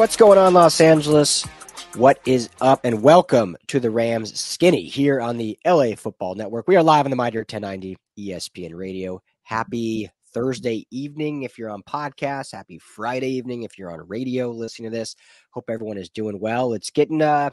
what's going on, Los Angeles? What is up? And welcome to the Rams Skinny here on the LA Football Network. We are live on the Mighty 1090 ESPN Radio. Happy Thursday evening if you're on podcast. Happy Friday evening if you're on radio listening to this. Hope everyone is doing well. It's getting uh,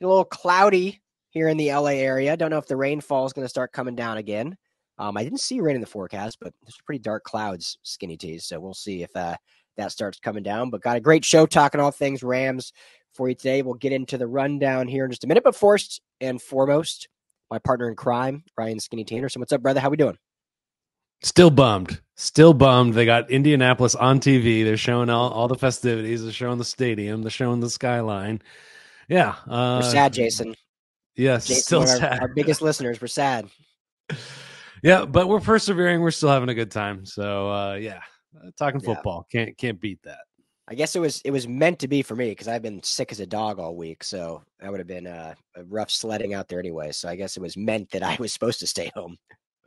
a little cloudy here in the LA area. Don't know if the rainfall is going to start coming down again. Um, I didn't see rain in the forecast, but there's pretty dark clouds, skinny tees. So we'll see if uh, that starts coming down. But got a great show talking all things Rams for you today. We'll get into the rundown here in just a minute. But first and foremost, my partner in crime, Ryan Skinny Tanner. So what's up, brother? How we doing? Still bummed. Still bummed. They got Indianapolis on TV. They're showing all, all the festivities. They're showing the stadium. They're showing the skyline. Yeah. Uh, we're sad, Jason. Yes, Jason, still our, sad. our biggest listeners. We're sad. Yeah, but we're persevering. We're still having a good time. So uh, yeah, talking Yeah. football can't can't beat that. I guess it was it was meant to be for me because I've been sick as a dog all week, so that would have been uh, a rough sledding out there anyway. So I guess it was meant that I was supposed to stay home,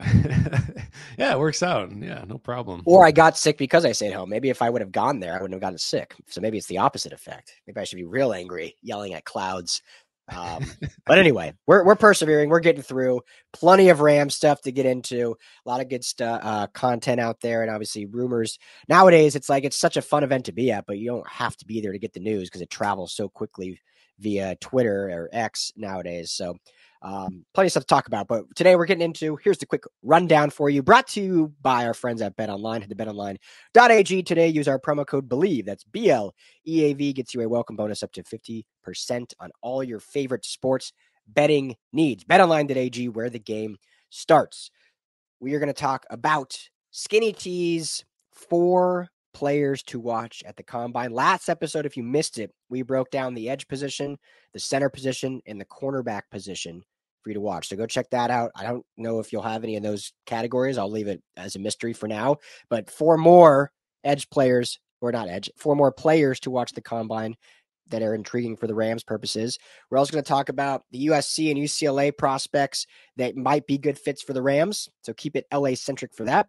yeah, it works out. Yeah, no problem. or I got sick because I stayed home. Maybe if I would have gone there, I wouldn't have gotten sick. So maybe it's the opposite effect. Maybe I should be real angry, yelling at clouds. Um, but anyway, we're we're persevering. We're getting through. Plenty of Ram stuff to get into. A lot of good stuff, uh, content out there, and obviously rumors. Nowadays, it's like it's such a fun event to be at, but you don't have to be there to get the news because it travels so quickly via Twitter or X nowadays. So. Um, plenty of stuff to talk about, but today we're getting into here's the quick rundown for you, brought to you by our friends at Bet Online. Head to betonline.ag today. Use our promo code BELIEVE. That's B L E A V. Gets you a welcome bonus up to 50% on all your favorite sports betting needs. BetOnline.ag, where the game starts. We are going to talk about skinny teas for players to watch at the combine. Last episode, if you missed it, we broke down the edge position, the center position, and the cornerback position for you to watch. So go check that out. I don't know if you'll have any of those categories. I'll leave it as a mystery for now. But four more edge players, or not edge, four more players to watch the combine that are intriguing for the Rams purposes. We're also going to talk about the USC and UCLA prospects that might be good fits for the Rams. So keep it LA centric for that.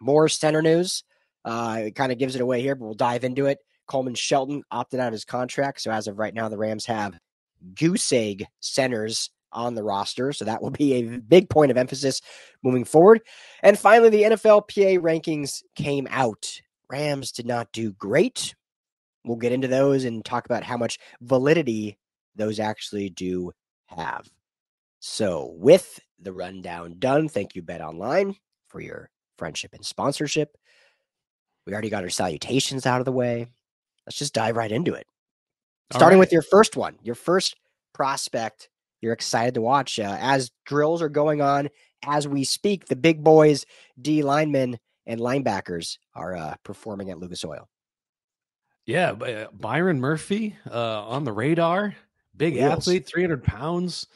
More center news. Uh, it kind of gives it away here, but we'll dive into it. Coleman Shelton opted out of his contract. So as of right now, the Rams have goose egg centers on the roster. So that will be a big point of emphasis moving forward. And finally, the NFLPA rankings came out. Rams did not do great. We'll get into those and talk about how much validity those actually do have. So, with the rundown done, thank you, Bet Online, for your friendship and sponsorship. We already got our salutations out of the way. Let's just dive right into it. Starting with your first one, your first prospect you're excited to watch uh, as drills are going on as we speak. The big boys, D linemen and linebackers, are uh, performing at Lucas Oil. Yeah, uh, Byron Murphy uh, on the radar, big Wheels. athlete, 300 pounds,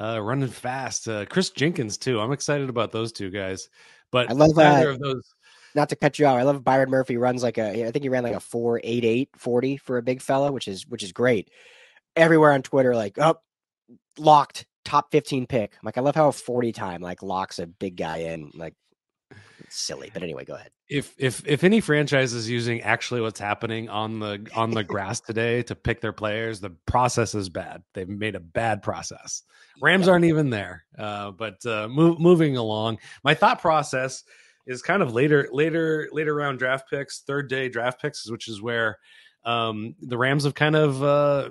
uh, running fast. Uh, Chris Jenkins too. I'm excited about those two guys. But I love neither of those. Not to cut you off, I love Byron Murphy runs like a. I think he ran like a four eight eight forty for a big fella, which is which is great. Everywhere on Twitter, like up, locked top fifteen pick. I'm like, I love how a forty time like locks a big guy in. Like, silly, but anyway, go ahead. If if if any franchise is using actually what's happening on the on the grass today to pick their players, the process is bad. They've made a bad process. Rams Yeah. aren't even there. Uh, but uh, move, moving along, my thought process is kind of later later later round draft picks, third day draft picks, which is where um, the Rams have kind of uh,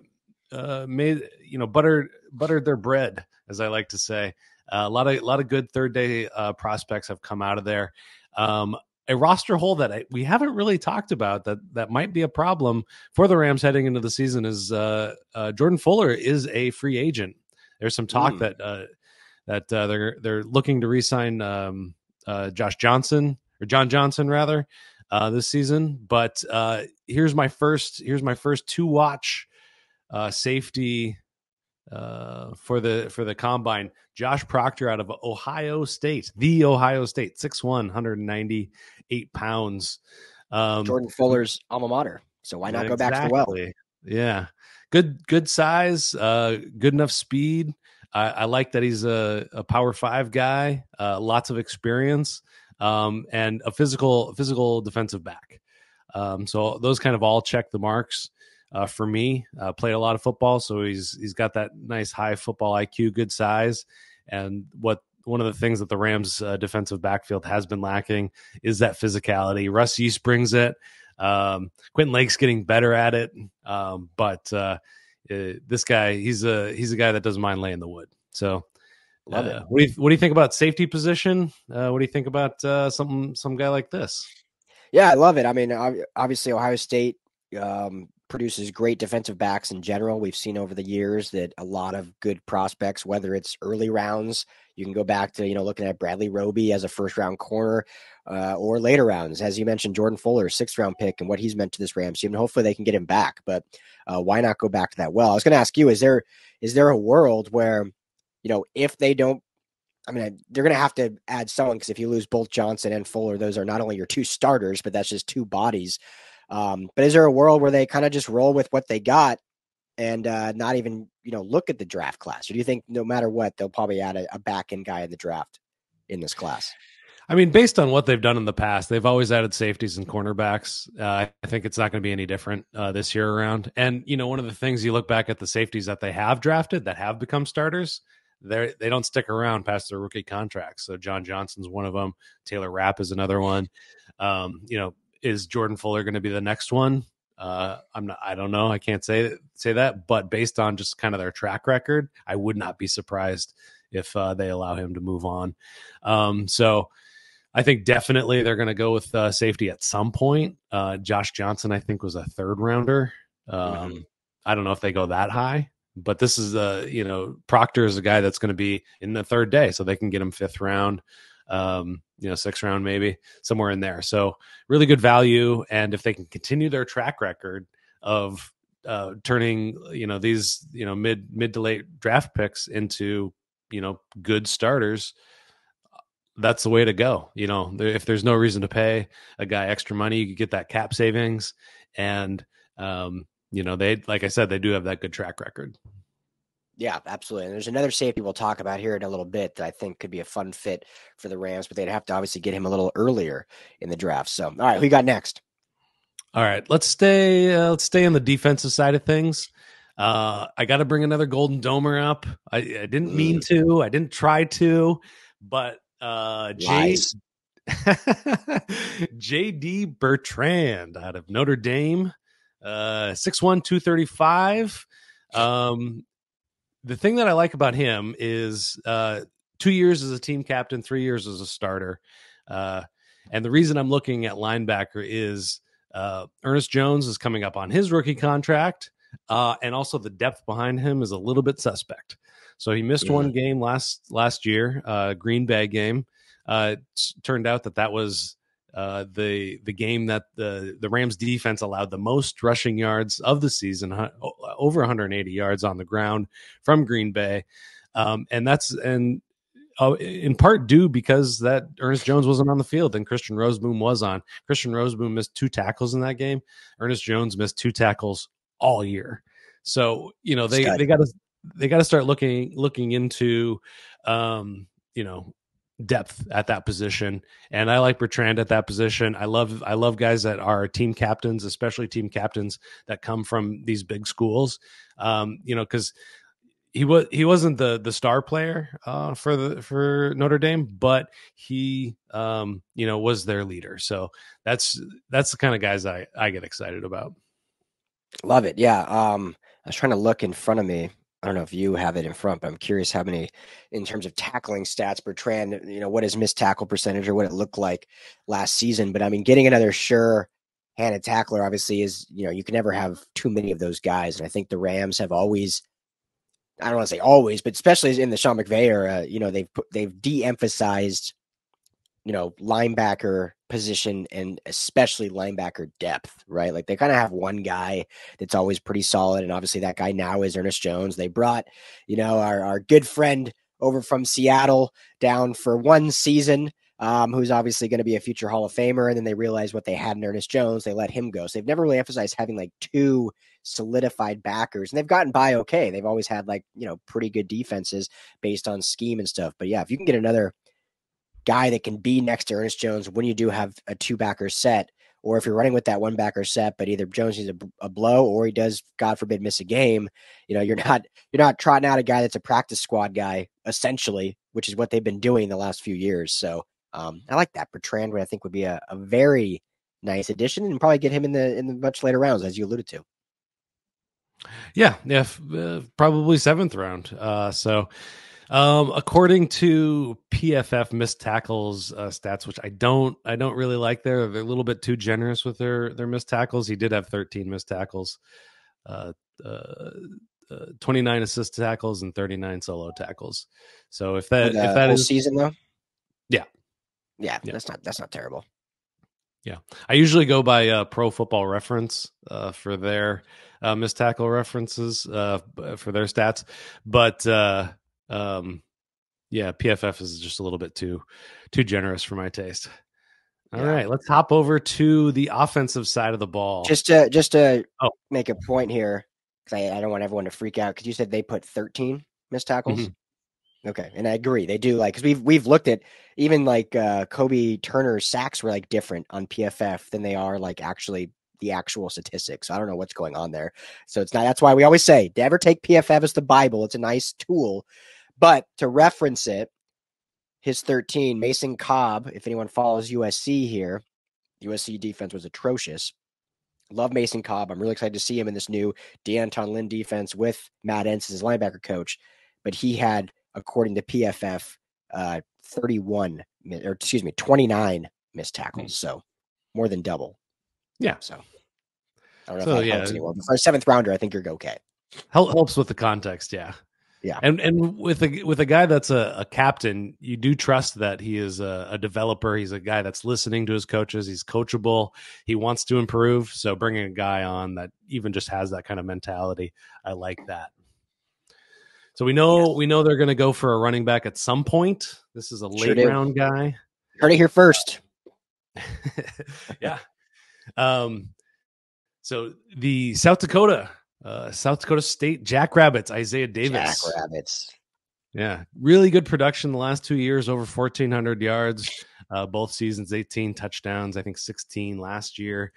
uh, made you know buttered buttered their bread, as I like to say. Uh, a lot of a lot of good third day uh, prospects have come out of there. Um, a roster hole that I, we haven't really talked about that that might be a problem for the Rams heading into the season is uh, uh, Jordan Fuller is a free agent. There's some talk Mm. that uh, that uh, they're they're looking to re-sign um, uh, Josh Johnson or John Johnson rather uh, this season. But uh, here's my first here's my first two watch uh, safety uh, for the for the combine. Josh Proctor out of Ohio State, the Ohio State, 6'1", 198 pounds. Um, Jordan Fuller's alma mater. So why not go back to the well? Yeah, good good size, uh, good enough speed. I, I like that he's a, a power five guy, uh, lots of experience, um, and a physical physical defensive back. Um, so those kind of all check the marks. uh, for me. Uh, played a lot of football, so he's he's got that nice high football IQ, good size, and what one of the things that the Rams uh, defensive backfield has been lacking is that physicality. Russ Yeast brings it. Um, Quentin Lake's getting better at it, um, but uh, uh, this guy, he's a he's a guy that doesn't mind laying the wood. So, Love it. What do you what do you think about safety position? what do you think about some some guy like this? Yeah, I love it. I mean, obviously Ohio State um, produces great defensive backs in general. We've seen over the years that a lot of good prospects, whether it's early rounds, you can go back to you know looking at Bradley Roby as a first round corner, uh, or later rounds, as you mentioned, Jordan Fuller, sixth round pick, and what he's meant to this Rams team. And hopefully they can get him back. But uh, why not go back to that? Well, I was going to ask you: is there is there a world where you know if they don't I mean, they're going to have to add someone because if you lose both Johnson and Fuller, those are not only your two starters, but that's just two bodies. Um, but is there a world where they kind of just roll with what they got and uh, not even you know look at the draft class? Or do you think no matter what they'll probably add a, a back end guy in the draft in this class? I mean, based on what they've done in the past, they've always added safeties and cornerbacks. Uh, I think it's not going to be any different uh, this year around. And you know, one of the things you look back at the safeties that they have drafted that have become starters they they don't stick around past their rookie contracts. So John Johnson's one of them. Taylor Rapp is another one. Um, you know, is Jordan Fuller going to be the next one? Uh, I'm not. I don't know. I can't say say that. But based on just kind of their track record, I would not be surprised if uh, they allow him to move on. Um, so. I think definitely they're going to go with uh, safety at some point. Uh, Josh Johnson, I think, was a third rounder. Um, mm-hmm. I don't know if they go that high, but this is a you know Proctor is a guy that's going to be in the third day, so they can get him fifth round, um, you know, sixth round maybe somewhere in there. So really good value, and if they can continue their track record of uh, turning you know these you know mid mid to late draft picks into you know good starters that's the way to go. You know, if there's no reason to pay a guy extra money, you get that cap savings, and um, you know, they like I said, they do have that good track record. Yeah, absolutely. And there's another safety we'll talk about here in a little bit that I think could be a fun fit for the Rams, but they'd have to obviously get him a little earlier in the draft. So, all right, who you got next? All right, let's stay. Uh, let's stay on the defensive side of things. Uh, I got to bring another Golden Domer up. I, I didn't mean to. I didn't try to, but uh, Jay, JD Bertrand out of Notre Dame uh, 6'1, 235. Um, the thing that I like about him is uh, two years as a team captain, three years as a starter. Uh, and the reason I'm looking at linebacker is uh, Ernest Jones is coming up on his rookie contract, uh, and also the depth behind him is a little bit suspect. So he missed yeah. one game last last year, uh, Green Bay game. Uh, turned out that that was uh, the the game that the the Rams defense allowed the most rushing yards of the season, over 180 yards on the ground from Green Bay, um, and that's and uh, in part due because that Ernest Jones wasn't on the field and Christian Rozeboom was on. Christian Rozeboom missed two tackles in that game. Ernest Jones missed two tackles all year. So you know they they got to they got to start looking looking into um, you know depth at that position and i like bertrand at that position i love i love guys that are team captains especially team captains that come from these big schools um you know because he was he wasn't the the star player uh, for the for Notre Dame, but he um, you know was their leader. So that's that's the kind of guys I I get excited about. Love it. Yeah. Um, I was trying to look in front of me I don't know if you have it in front, but I'm curious how many, in terms of tackling stats, Bertrand, you know, what his missed tackle percentage or what it looked like last season. But I mean, getting another sure handed tackler obviously is, you know, you can never have too many of those guys. And I think the Rams have always, I don't want to say always, but especially in the Sean McVay era, you know, they've they've de-emphasized you know, linebacker position and especially linebacker depth, right? Like they kind of have one guy that's always pretty solid. And obviously that guy now is Ernest Jones. They brought, you know, our, our good friend over from Seattle down for one season, um, who's obviously going to be a future Hall of Famer. And then they realized what they had in Ernest Jones. They let him go. So they've never really emphasized having like two solidified backers. And they've gotten by okay. They've always had like, you know, pretty good defenses based on scheme and stuff. But yeah, if you can get another guy that can be next to Ernest Jones when you do have a two backer set or if you're running with that one backer set, but either Jones needs a, a, blow or he does, God forbid, miss a game, you know, you're not you're not trotting out a guy that's a practice squad guy essentially, which is what they've been doing the last few years. So um, I like that. Bertrand, I think would be a, a very nice addition, and probably get him in the in the much later rounds, as you alluded to. Yeah, yeah, uh, probably seventh round. Uh, so um, according to PFF missed tackles uh, stats, which I don't, I don't really like. There, they're a little bit too generous with their their missed tackles. He did have 13 missed tackles, uh, uh, uh 29 assist tackles, and 39 solo tackles. So if that if that is season though, yeah. yeah, yeah, that's not that's not terrible. Yeah, I usually go by uh, Pro Football Reference uh, for their uh, missed tackle references uh, for their stats, but uh, um, yeah, PFF is just a little bit too too generous for my taste. All yeah. right, let's hop over to the offensive side of the ball. Just to just to oh. make a point here, because I, I, don't want everyone to freak out. Because you said they put 13 missed tackles. Mm-hmm. Okay, and I agree they do. Like, because we've we've looked at even like uh, Kobie Turner's sacks were like different on PFF than they are like actually the actual statistics. So I don't know what's going on there. So it's not. That's why we always say never take PFF as the Bible. It's a nice tool, but to reference it, his 13, Mason Cobb, if anyone follows USC here, USC defense was atrocious. Love Mason Cobb. I'm really excited to see him in this new D'Anton Lynn defense with Matt Entz as linebacker coach. But he had, according to PFF, uh, 31 or excuse me, 29 missed tackles. Mm-hmm. So more than double. Yeah. So I don't know so, if that yeah. helps anyone. But for a seventh rounder, I think you're okay. Helps with the context, yeah. Yeah, and and with a with a guy that's a, a captain, you do trust that he is a, a, developer. He's a guy that's listening to his coaches. He's coachable. He wants to improve. So bringing a guy on that even just has that kind of mentality, I like that. So we know yes. we know they're going to go for a running back at some point. This is a late sure round guy. Heard it here first. yeah. Um. So the South Dakota uh, South Dakota State Jackrabbits, Isaiah Davis. Jackrabbits. Yeah, really good production the last two years, over 1,400 yards, uh, both seasons, 18 touchdowns, I think 16 last year.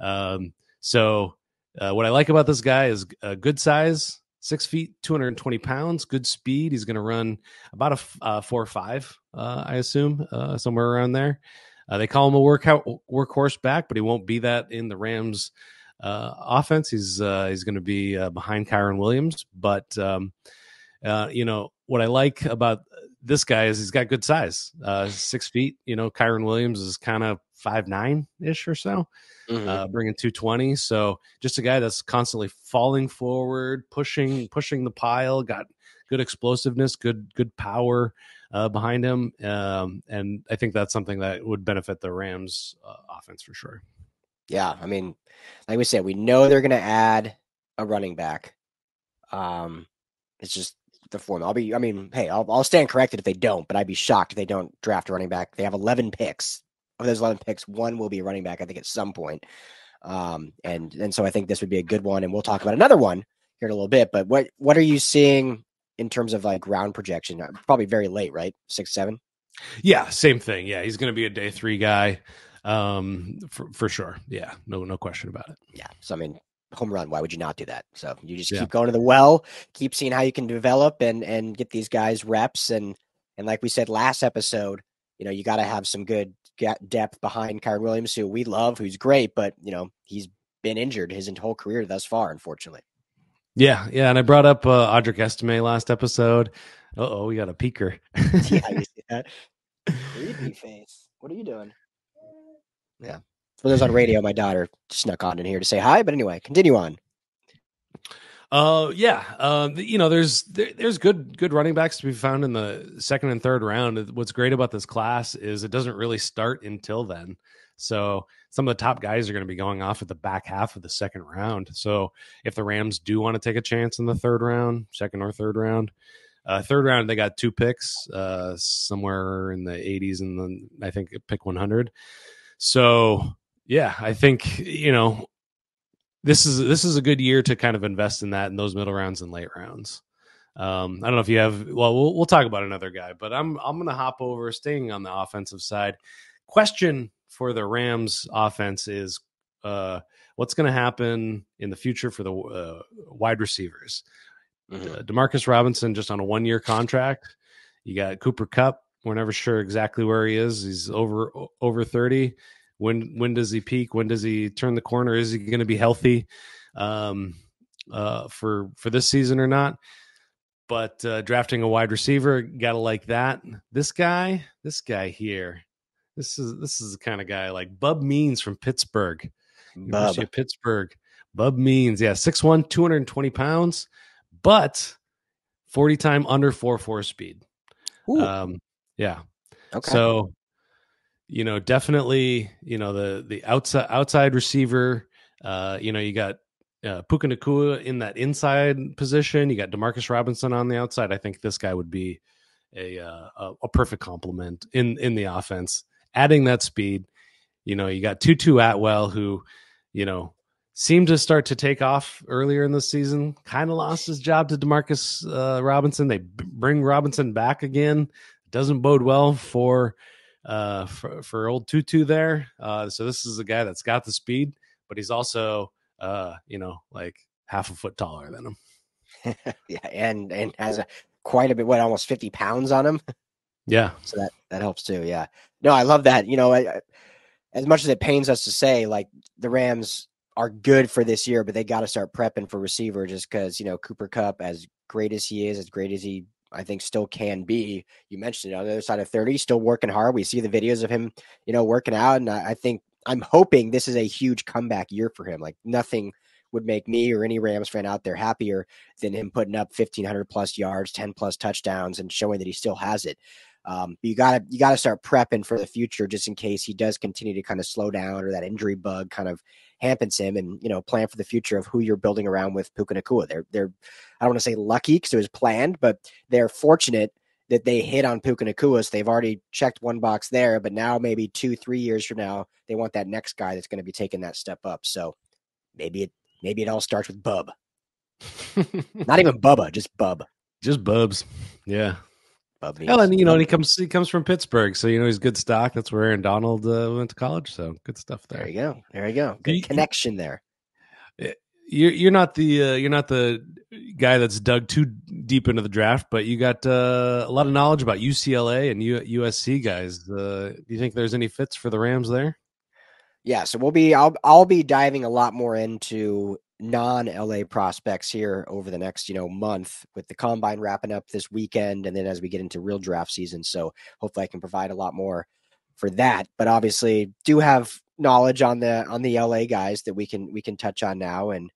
Um, so, uh, what I like about this guy is a good size, six feet, 220 pounds, good speed. He's going to run about a uh, four or five, uh, I assume, uh, somewhere around there. Uh, they call him a workout workhorse back, but he won't be that in the Rams uh, offense. He's uh, he's going to be uh, behind Kyren Williams, but um, uh, you know what I like about this guy is he's got good size, uh, six feet. You know, Kyren Williams is kind of five nine ish or so, mm-hmm. Uh, bringing two twenty. So just a guy that's constantly falling forward, pushing pushing the pile. Got good explosiveness, good good power. Uh, behind him. Um, and I think that's something that would benefit the Rams uh, offense for sure. Yeah, I mean, like we said, we know they're going to add a running back. Um, it's just the form. I'll be. I mean, hey, I'll, I'll stand corrected if they don't, but I'd be shocked if they don't draft a running back. They have 11 picks. Of those 11 picks, one will be a running back. I think at some point. Um, and and so I think this would be a good one, and we'll talk about another one here in a little bit. But what what are you seeing in terms of like ground projection? Probably very late, right? Six, seven. Yeah, same thing. Yeah, he's going to be a day three guy um, for for sure. Yeah, no no question about it. Yeah. So I mean, home run. Why would you not do that? So you just yeah. keep going to the well, keep seeing how you can develop and and get these guys reps and and like we said last episode, you know, you got to have some good depth behind Kyren Williams, who we love, who's great, but you know he's been injured his whole career thus far, unfortunately. Yeah, yeah, and I brought up uh, Audric Estime last episode. Uh oh, we got a peeker. yeah, you see that? Creepy face. What are you doing? Yeah. For those on radio, my daughter snuck on in here to say hi. But anyway, continue on. Uh, yeah. Uh, you know, there's there, there's good good running backs to be found in the second and third round. What's great about this class is it doesn't really start until then. So some of the top guys are going to be going off at the back half of the second round. So if the Rams do want to take a chance in the third round, second or third round, uh, third round they got two picks, uh, somewhere in the 80s, and then I think pick 100. So yeah, I think you know this is this is a good year to kind of invest in that in those middle rounds and late rounds. Um, I don't know if you have. Well, we'll we'll talk about another guy, but I'm I'm going to hop over, staying on the offensive side. Question for the Rams offense is uh, what's going to happen in the future for the uh, wide receivers. Mm-hmm. Uh, Demarcus Robinson just on a one year contract. You got Cooper Kupp. We're never sure exactly where he is. He's over over thirty. When when does he peak? When does he turn the corner? Is he going to be healthy um, uh, for for this season or not? But uh, drafting a wide receiver, gotta like that. This guy, this guy here, this is this is the kind of guy like Bub Means from Pittsburgh, Bub. University of Pittsburgh. Bub Means, yeah, 6'1", 220 pounds, but 40 time under 4-4 speed. Ooh. Um, yeah. Okay. So, you know, definitely, you know, the the outside outside receiver, uh, you know, you got uh, Puka Nacua in that inside position. You got Demarcus Robinson on the outside. I think this guy would be a uh, a, a perfect complement in in the offense. Adding that speed, you know, you got Tutu Atwell who, you know, seemed to start to take off earlier in the season. Kind of lost his job to Demarcus uh, Robinson. They b- bring Robinson back again. Doesn't bode well for uh for, for old Tutu there. Uh, so this is a guy that's got the speed, but he's also uh, you know, like half a foot taller than him. yeah, and and has a quite a bit, what, almost fifty pounds on him. Yeah, so that that helps too. Yeah, no, I love that. You know, I, as much as it pains us to say, like the Rams are good for this year, but they got to start prepping for receiver just because you know Cooper Kupp as great as he is, as great as he I think still can be. You mentioned it on the other side of 30, still working hard. We see the videos of him, you know, working out. And I, I think I'm hoping this is a huge comeback year for him. Like nothing would make me or any Rams fan out there happier than him putting up 1500 plus yards, 10 plus touchdowns, and showing that he still has it. Um, you gotta you gotta start prepping for the future just in case he does continue to kind of slow down or that injury bug kind of hampers him, and you know plan for the future of who you're building around with Puka Nacua. They're they're I don't want to say lucky because it was planned, but they're fortunate that they hit on Puka Nacua. So they've already checked one box there, but now maybe two, three years from now, they want that next guy that's going to be taking that step up. So maybe it maybe it all starts with Bub. Not even Bubba, just Bub. Just Bubs. Yeah. Hell, and you know, and he comes he comes from Pittsburgh, so you know he's good stock. That's where Aaron Donald uh, went to college, so good stuff there. There you go. There you go. Good connection there you're you're not the uh, you're not the guy that's dug too deep into the draft, but you got uh, a lot of knowledge about UCLA and U- USC guys. Uh, do you think there's any fits for the Rams there? Yeah, so we'll be I'll I'll be diving a lot more into non LA prospects here over the next you know month with the combine wrapping up this weekend, and then as we get into real draft season. So hopefully I can provide a lot more for that. But obviously, do have knowledge on the on the LA guys that we can we can touch on now and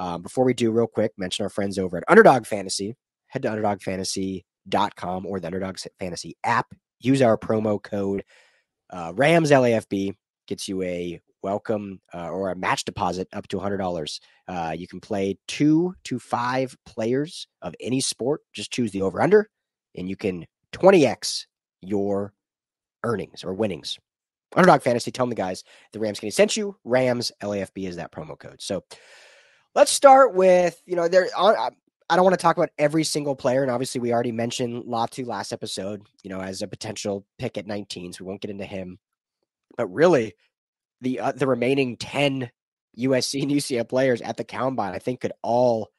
um, before we do, real quick, mention our friends over at Underdog Fantasy. Head to underdogfantasy.com or the Underdog Fantasy app. Use our promo code uh, Rams LAFB. Gets you a welcome uh, or a match deposit up to $100. Uh, you can play two to five players of any sport. Just choose the over under, and you can 20x your earnings or winnings. Underdog Fantasy, tell them the guys the Rams can sent you. Rams LAFB is that promo code. So Let's start with you know there. I don't want to talk about every single player, and obviously we already mentioned Latu last episode. You know, as a potential pick at 19, so we won't get into him. But really, the uh, the remaining 10 USC and UCF players at the combine, I think, could all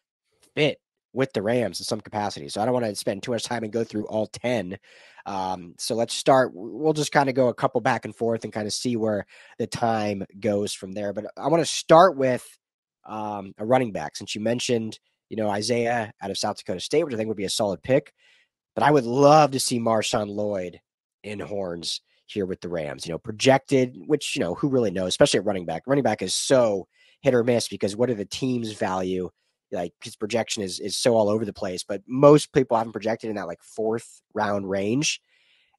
fit with the Rams in some capacity. So I don't want to spend too much time and go through all 10. Um, so let's start. We'll just kind of go a couple back and forth and kind of see where the time goes from there. But I want to start with um, a running back, since you mentioned, you know, Isaiah out of South Dakota State, which I think would be a solid pick. But I would love to see Marshawn Lloyd in horns here with the Rams. You know, projected, which, you know, who really knows, especially at running back. Running back is so hit or miss because what are the teams value? Like his projection is is so all over the place, but most people haven't projected in that like fourth round range.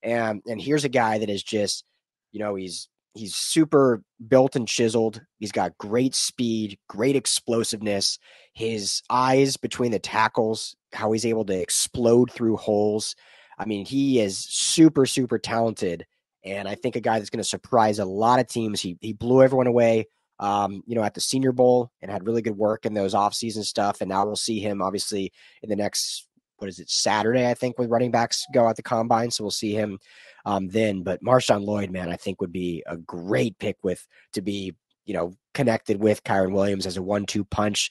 And and here's a guy that is just, you know, he's he's super built and chiseled. He's got great speed, great explosiveness. His eyes between the tackles, how he's able to explode through holes. I mean, he is super, super talented. And I think a guy that's going to surprise a lot of teams. He he blew everyone away, um, you know, at the Senior Bowl and had really good work in those offseason stuff. And now we'll see him obviously in the next what is it Saturday? I think when running backs go out the combine, so we'll see him um, then. But Marshawn Lloyd, man, I think would be a great pick with to be you know connected with Kyren Williams as a one-two punch.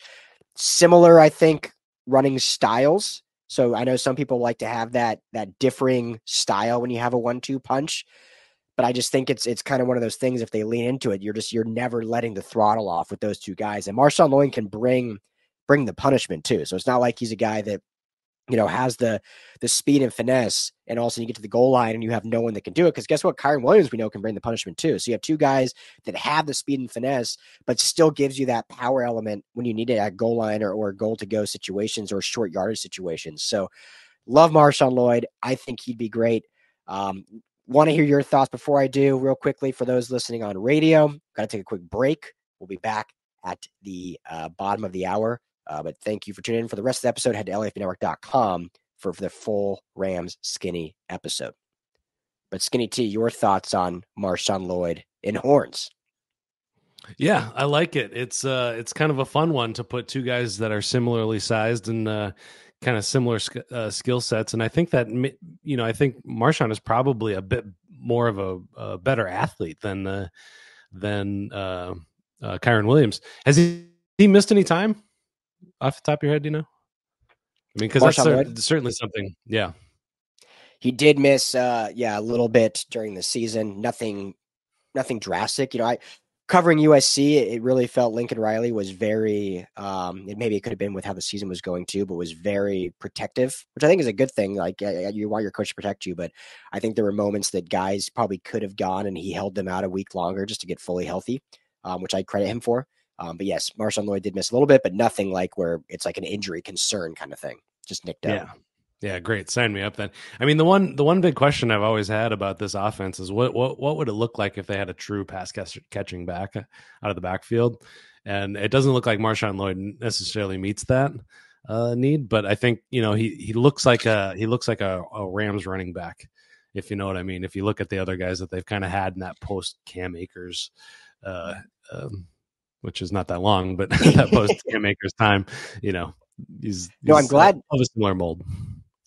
Similar, I think, running styles. So I know some people like to have that that differing style when you have a one-two punch. But I just think it's it's kind of one of those things. If they lean into it, you're just you're never letting the throttle off with those two guys. And Marshawn Lloyd can bring bring the punishment too. So it's not like he's a guy that you know has the the speed and finesse, and also you get to the goal line and you have no one that can do it. Because guess what, Kyren Williams we know can bring the punishment too. So you have two guys that have the speed and finesse, but still gives you that power element when you need it at goal line or, or goal to go situations or short yardage situations. So love Marshawn Lloyd. I think he'd be great. Um, Want to hear your thoughts before I do, real quickly, for those listening on radio. Got to take a quick break. We'll be back at the uh, bottom of the hour. Uh, but thank you for tuning in. For the rest of the episode, head to lafbnetwork.com for, for the full Rams skinny episode. But Skinny T, your thoughts on Marshawn Lloyd in horns? Yeah, I like it. It's uh, it's kind of a fun one to put two guys that are similarly sized and uh, kind of similar uh, skill sets, and I think that you know I think Marshawn is probably a bit more of a, a better athlete than uh, than uh, uh, Kyren Williams. Has he, he missed any time off the top of your head? Do you know? I mean, because that's cer- certainly something. Yeah, he did miss. uh Yeah, a little bit during the season. Nothing, nothing drastic. You know, I covering USC, it really felt Lincoln Riley was very, um, it, maybe it could have been with how the season was going too, but was very protective, which I think is a good thing. Like you want your coach to protect you, but I think there were moments that guys probably could have gone and he held them out a week longer just to get fully healthy, um, which I credit him for. Um, but yes, Marshawn Lloyd did miss a little bit, but nothing like where it's like an injury concern kind of thing. Just nicked out. Yeah. Great. Sign me up then. I mean, the one the one big question I've always had about this offense is what what what would it look like if they had a true pass catching back uh, out of the backfield? And it doesn't look like Marshawn Lloyd necessarily meets that uh, need, but I think you know he he looks like a he looks like a, a Rams running back, if you know what I mean. If you look at the other guys that they've kind of had in that post Cam Akers, uh, um, which is not that long, but that post Cam Akers time, you know, he's, he's no, I'm glad of a similar mold.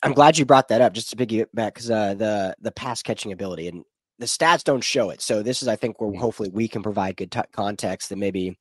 I'm glad you brought that up just to piggyback because uh, the the pass catching ability and the stats don't show it. So this is, I think, where mm-hmm. hopefully we can provide good t- context that maybe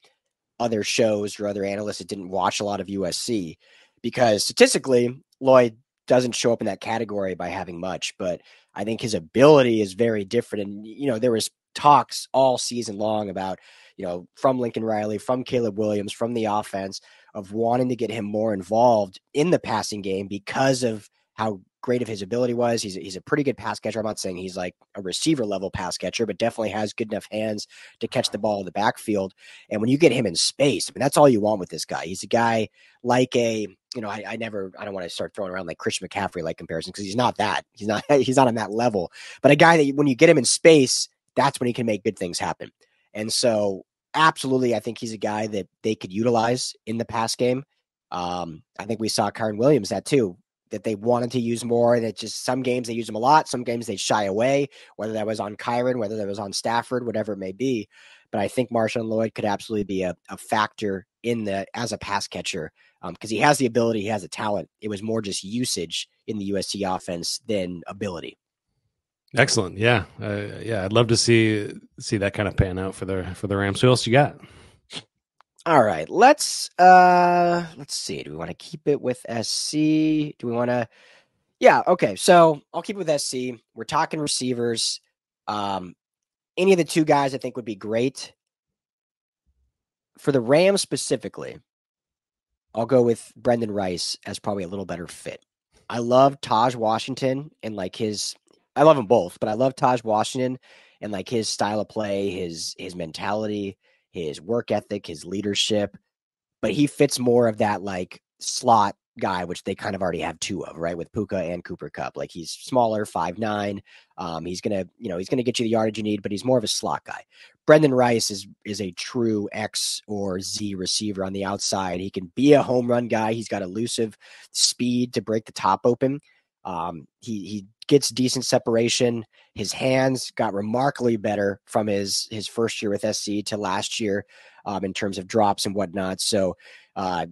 other shows or other analysts that didn't watch a lot of USC because statistically Lloyd doesn't show up in that category by having much, but I think his ability is very different. And you know, there was talks all season long about you know from Lincoln Riley, from Caleb Williams, from the offense of wanting to get him more involved in the passing game because of how great of his ability was. He's he's a pretty good pass catcher. I'm not saying he's like a receiver level pass catcher, but definitely has good enough hands to catch the ball in the backfield. And when you get him in space, I mean that's all you want with this guy. He's a guy like a you know I, I never I don't want to start throwing around like Christian McCaffrey like comparison because he's not that. He's not he's not on that level. But a guy that when you get him in space, that's when he can make good things happen. And so absolutely, I think he's a guy that they could utilize in the pass game. Um, I think we saw Kyren Williams that too that they wanted to use more. That just some games they use them a lot, some games they shy away, whether that was on Kyren, whether that was on Stafford, whatever it may be. But I think Marshawn Lloyd could absolutely be a, a factor in the as a pass catcher because um, he has the ability, he has the talent. It was more just usage in the USC offense than ability. Excellent, yeah, uh, yeah. I'd love to see see that kind of pan out for the for the Rams. Who else you got? All right, let's uh let's see. Do we want to keep it with SC? Do we want to Yeah, okay. So, I'll keep it with SC. We're talking receivers. Um any of the two guys I think would be great. For the Rams specifically, I'll go with Brendan Rice as probably a little better fit. I love Taj Washington and like his I love them both, but I love Taj Washington and like his style of play, his his mentality his work ethic, his leadership, but he fits more of that like slot guy, which they kind of already have two of, right? With Puka and Cooper Kupp. Like he's smaller, five nine. Um, he's gonna, you know, he's gonna get you the yardage you need, but he's more of a slot guy. Brendan Rice is is a true X or Z receiver on the outside. He can be a home run guy. He's got elusive speed to break the top open. Um, he he gets decent separation. His hands got remarkably better from his his first year with SC to last year um, in terms of drops and whatnot. So uh,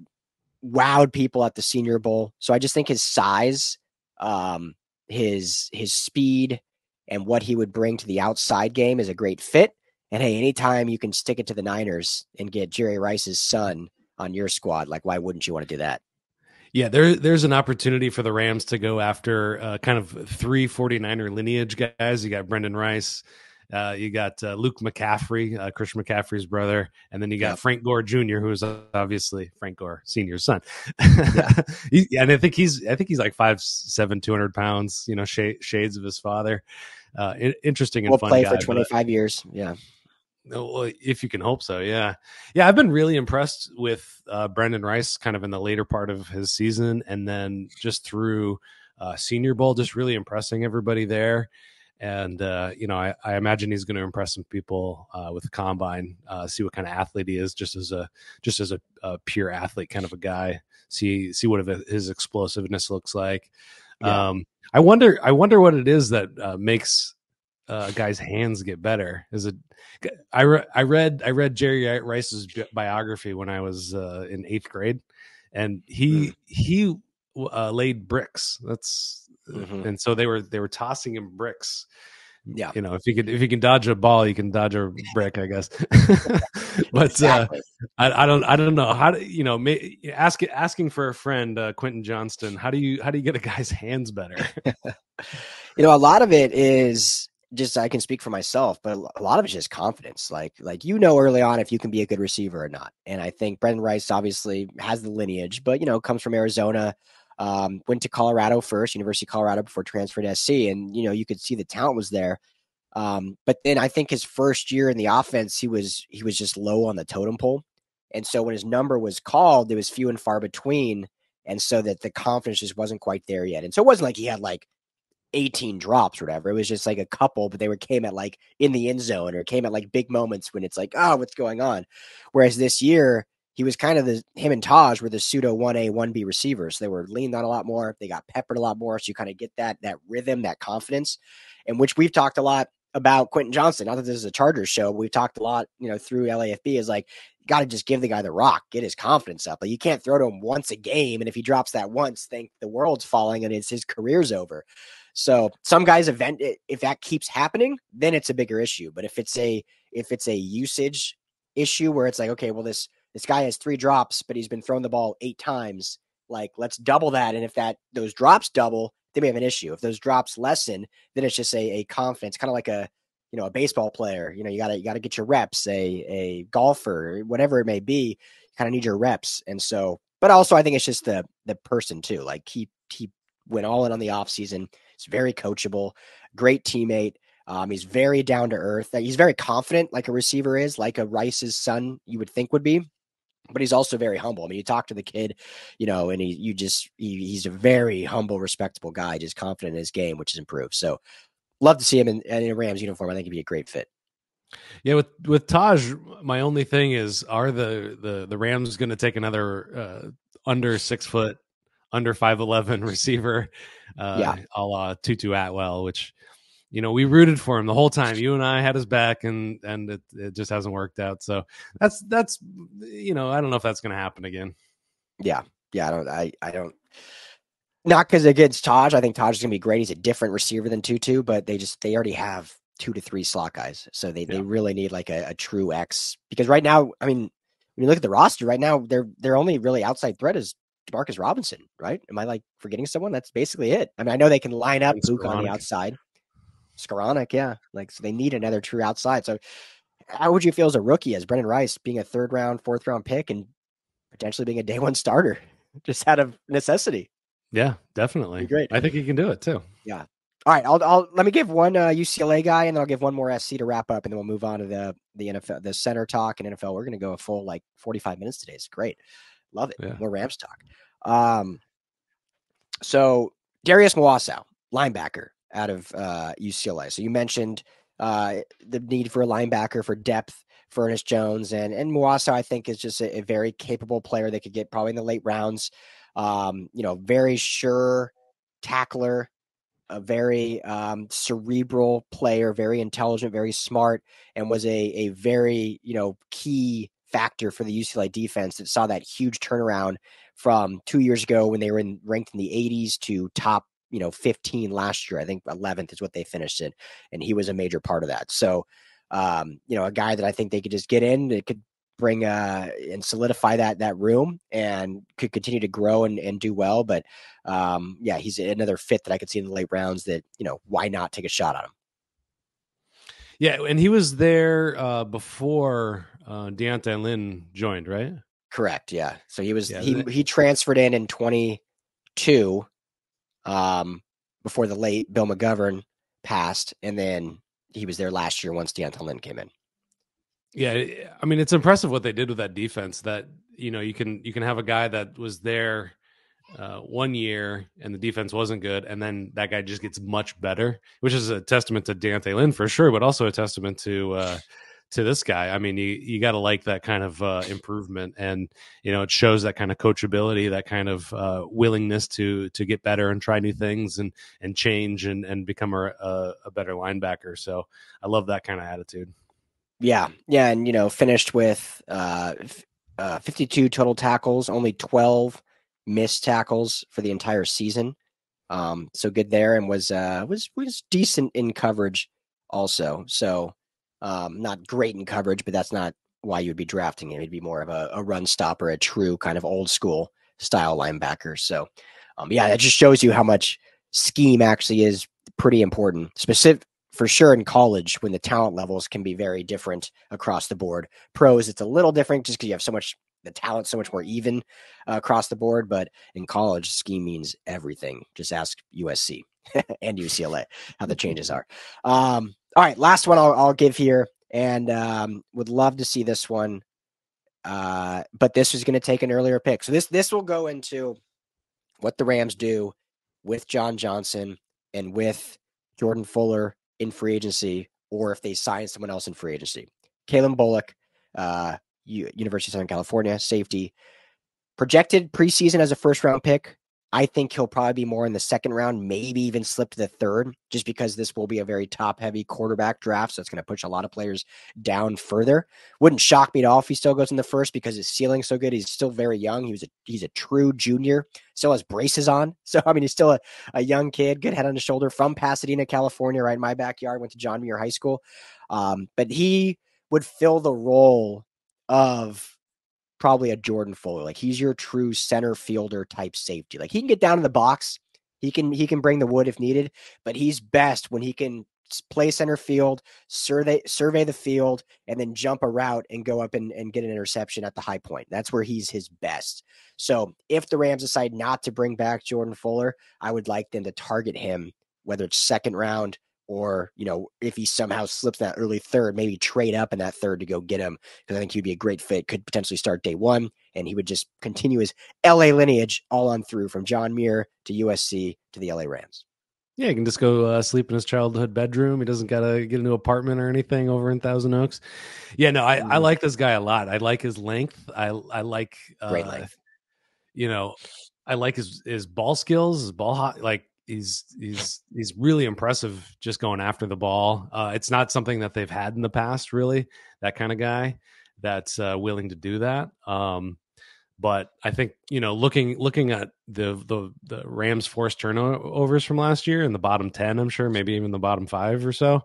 wowed people at the Senior Bowl. So I just think his size, um, his his speed, and what he would bring to the outside game is a great fit. And hey, anytime you can stick it to the Niners and get Jerry Rice's son on your squad, like why wouldn't you want to do that? Yeah, there there's an opportunity for the Rams to go after uh, kind of three 49er lineage guys. You got Brendan Rice, uh, you got uh, Luke McCaffrey, uh, Christian McCaffrey's brother, and then you got yep. Frank Gore Jr., who is obviously Frank Gore Senior's son. Yeah. he, and I think he's I think he's like five seven, two hundred pounds. You know, sh- shades of his father. Uh, interesting and we'll fun. Play guy, for twenty five years. Yeah. If you can hope so, yeah, yeah. I've been really impressed with uh, Brendan Rice, kind of in the later part of his season, and then just through uh, Senior Bowl, just really impressing everybody there. And uh, you know, I, I, imagine he's going to impress some people uh, with the combine. Uh, see what kind of athlete he is, just as a just as a, a, pure athlete kind of a guy. See see what his explosiveness looks like. Yeah. Um, I wonder I wonder what it is that uh, makes uh, guy's hands get better? Is it? I re- I read I read Jerry Rice's biography when I was uh, in eighth grade, and he mm. he uh, laid bricks. That's mm-hmm. and so they were they were tossing him bricks. Yeah, you know, if you can if you can dodge a ball, you can dodge a brick, I guess. but uh, exactly. uh, I, I don't I don't know how to you know may, ask asking for a friend uh, Quentin Johnston. How do you how do you get a guy's hands better? you know, a lot of it is just I can speak for myself, but a lot of it's just confidence. Like like you know early on if you can be a good receiver or not. And I think Brendan Rice obviously has the lineage, but you know comes from Arizona, um, went to Colorado first, University of Colorado before transferred to SC, and you know you could see the talent was there. Um, but then I think his first year in the offense, he was he was just low on the totem pole, and so when his number was called, it was few and far between, and so that the confidence just wasn't quite there yet. And so it wasn't like he had like 18 drops or whatever. It was just like a couple, but they were came at like in the end zone or came at like big moments when it's like, oh, what's going on? Whereas this year, he was kind of the him and Taj were the pseudo 1A, 1B receivers. They were leaned on a lot more. They got peppered a lot more. So you kind of get that that rhythm, that confidence, and which we've talked a lot about Quentin Johnston. Not that this is a Chargers show, we've talked a lot, you know, through LAFB is like, got to just give the guy the rock, get his confidence up. Like you can't throw to him once a game. And if he drops that once, think the world's falling and it's his career's over. So some guys event if that keeps happening, then it's a bigger issue. But if it's a if it's a usage issue where it's like, okay, well this this guy has three drops, but he's been throwing the ball eight times, like let's double that. And if that those drops double, then we have an issue. If those drops lessen, then it's just a, a confidence, kind of like a you know a baseball player. You know, you gotta you gotta get your reps. A a golfer, whatever it may be, kind of need your reps. And so, but also I think it's just the the person too. Like he he went all in on the off season He's very coachable, great teammate. Um, he's very down to earth. He's very confident, like a receiver is, like a Rice's son, you would think would be. But he's also very humble. I mean, you talk to the kid, you know, and he, you just, he, he's a very humble, respectable guy, just confident in his game, which has improved. So, love to see him in, in a Rams uniform. I think he'd be a great fit. Yeah, with with Taj, my only thing is, are the the the Rams going to take another uh, under six foot under 5'11 receiver, uh, yeah. a la Tutu Atwell, which, you know, we rooted for him the whole time. You and I had his back, and and it, it just hasn't worked out. So that's that's you know, I don't know if that's going to happen again. Yeah, yeah, I don't, I I don't. Not because against Taj, I think Taj is going to be great. He's a different receiver than Tutu, but they just they already have two to three slot guys, so they yeah. they really need like a, a true X because right now, I mean, when you look at the roster right now, their their only really outside threat is Demarcus Robinson, right? Am I like forgetting someone? That's basically it. I mean, I know they can line up Luke on the outside. Skowronek, yeah. Like so they need another true outside. So how would you feel as a rookie as Brendan Rice being a third round, fourth round pick and potentially being a day one starter just out of necessity? Yeah, definitely. Great. I think he can do it too. Yeah. All right, I'll, I'll let me give one uh, UCLA guy, and then I'll give one more SC to wrap up, and then we'll move on to the the NFL, the center talk and NFL. We're going to go a full like forty five minutes today. It's great. Love it. Yeah. More Rams talk. Um, so Darius Muasau, linebacker out of uh, UCLA. So you mentioned uh, the need for a linebacker for depth for Ernest Jones and and Muasau, I think is just a, a, very capable player. They could get probably in the late rounds. Um, you know, very sure tackler, a very um, cerebral player, very intelligent, very smart, and was a a very you know key factor for the UCLA defense that saw that huge turnaround from two years ago when they were in, ranked in the 80s to top, you know, 15 last year. I think 11th is what they finished in, and he was a major part of that. So, um, you know, a guy that I think they could just get in, it could bring uh and solidify that that room and could continue to grow and, and do well. But um, yeah, he's another fit that I could see in the late rounds. That you know, why not take a shot on him? Yeah, and he was there uh, before uh, D'Anton Lynn joined, right? Correct. Yeah. So he was yeah, he he transferred in in twenty two, um, before the late Bill McGovern passed, and then he was there last year once D'Anton Lynn came in. Yeah, I mean it's impressive what they did with that defense. That you know you can you can have a guy that was there uh, one year and the defense wasn't good, and then that guy just gets much better, which is a testament to D'Anton Lynn for sure, but also a testament to uh, to this guy. I mean, you you got to like that kind of uh, improvement, and you know it shows that kind of coachability, that kind of uh, willingness to to get better and try new things and and change and and become a, a, a better linebacker. So I love that kind of attitude. Yeah, yeah, and you know finished with uh, uh, 52 total tackles, only 12 missed tackles for the entire season. Um, so good there, and was uh, was was decent in coverage also. So um, not great in coverage, but that's not why you'd be drafting him. He'd be more of a, a run stopper, a true kind of old school style linebacker. So um, yeah, that just shows you how much scheme actually is pretty important. Specific for sure in college when the talent levels can be very different across the board. Pros, it's a little different just because you have so much the talent so much more even uh, across the board. But in college, scheme means everything. Just ask USC and UCLA how the changes are. Um, all right, last one I'll, I'll give here, and um, would love to see this one. Uh, but this is going to take an earlier pick, so this this will go into what the Rams do with John Johnson and with Jordan Fuller in free agency, or if they sign someone else in free agency. Calen Bullock, uh, University of Southern California, safety. Projected preseason as a first round pick. I think he'll probably be more in the second round, maybe even slip to the third, just because this will be a very top heavy quarterback draft. So it's going to push a lot of players down further. Wouldn't shock me at all if he still goes in the first because his ceiling's so good. He's still very young. He was a he's a true junior. Still has braces on. So I mean he's still a, a young kid, good head on his shoulder from Pasadena, California, right in my backyard. Went to John Muir High School. Um, but he would fill the role of probably a Jordan Fuller. Like he's your true center fielder type safety. Like he can get down in the box. He can he can bring the wood if needed, but he's best when he can play center field, survey survey the field, and then jump a route and go up and, and get an interception at the high point. That's where he's his best. So if the Rams decide not to bring back Jordan Fuller, I would like them to target him, whether it's second round, or you know if he somehow slips that early third maybe trade up in that third to go get him because i think he'd be a great fit could potentially start day one and he would just continue his la lineage all on through from john muir to usc to the la rams yeah, he can just go uh, sleep in his childhood bedroom. He doesn't gotta get a new apartment or anything over in Thousand Oaks. Yeah, no, I, I mm-hmm. like this guy a lot. I like his length. I I like uh, great length. You know, I like his his ball skills, his ball hot. Like he's he's he's really impressive just going after the ball. Uh, it's not something that they've had in the past, really. That kind of guy that's uh, willing to do that. Um, but I think you know, looking looking at the the the Rams' forced turnovers from last year in the bottom ten, I'm sure maybe even the bottom five or so,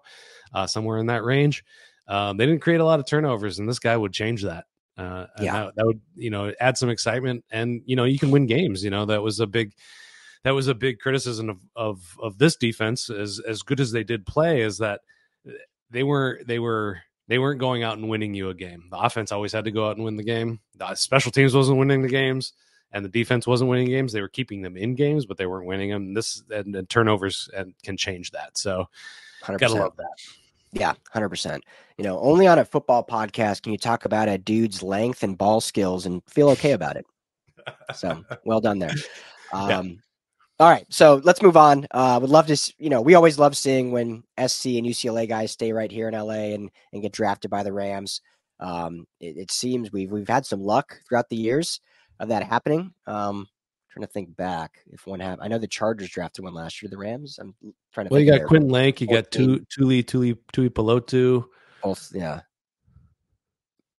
uh, somewhere in that range. Um, they didn't create a lot of turnovers, and this guy would change that. Uh, yeah, that, that would you know add some excitement, and you know you can win games. You know that was a big that was a big criticism of of of this defense as as good as they did play is that they were they were they weren't going out and winning you a game. The offense always had to go out and win the game. The special teams wasn't winning the games, and the defense wasn't winning games. They were keeping them in games, but they weren't winning them. This and, and turnovers and can change that. So, 100%. gotta love that. Yeah, hundred percent. You know, only on a football podcast can you talk about a dude's length and ball skills and feel okay about it. So, well done there. Um, yeah. All right, so let's move on. Uh, would love to, you know, we always love seeing when SC and UCLA guys stay right here in LA and and get drafted by the Rams. Um, it, it, seems we've we've had some luck throughout the years of that happening. Um, trying to think back if one have. I know the Chargers drafted one last year. The Rams. I'm trying to. Well, you got Quentin Lake. You got Tuli Tuli Tuli Tuipulotu. Both, yeah.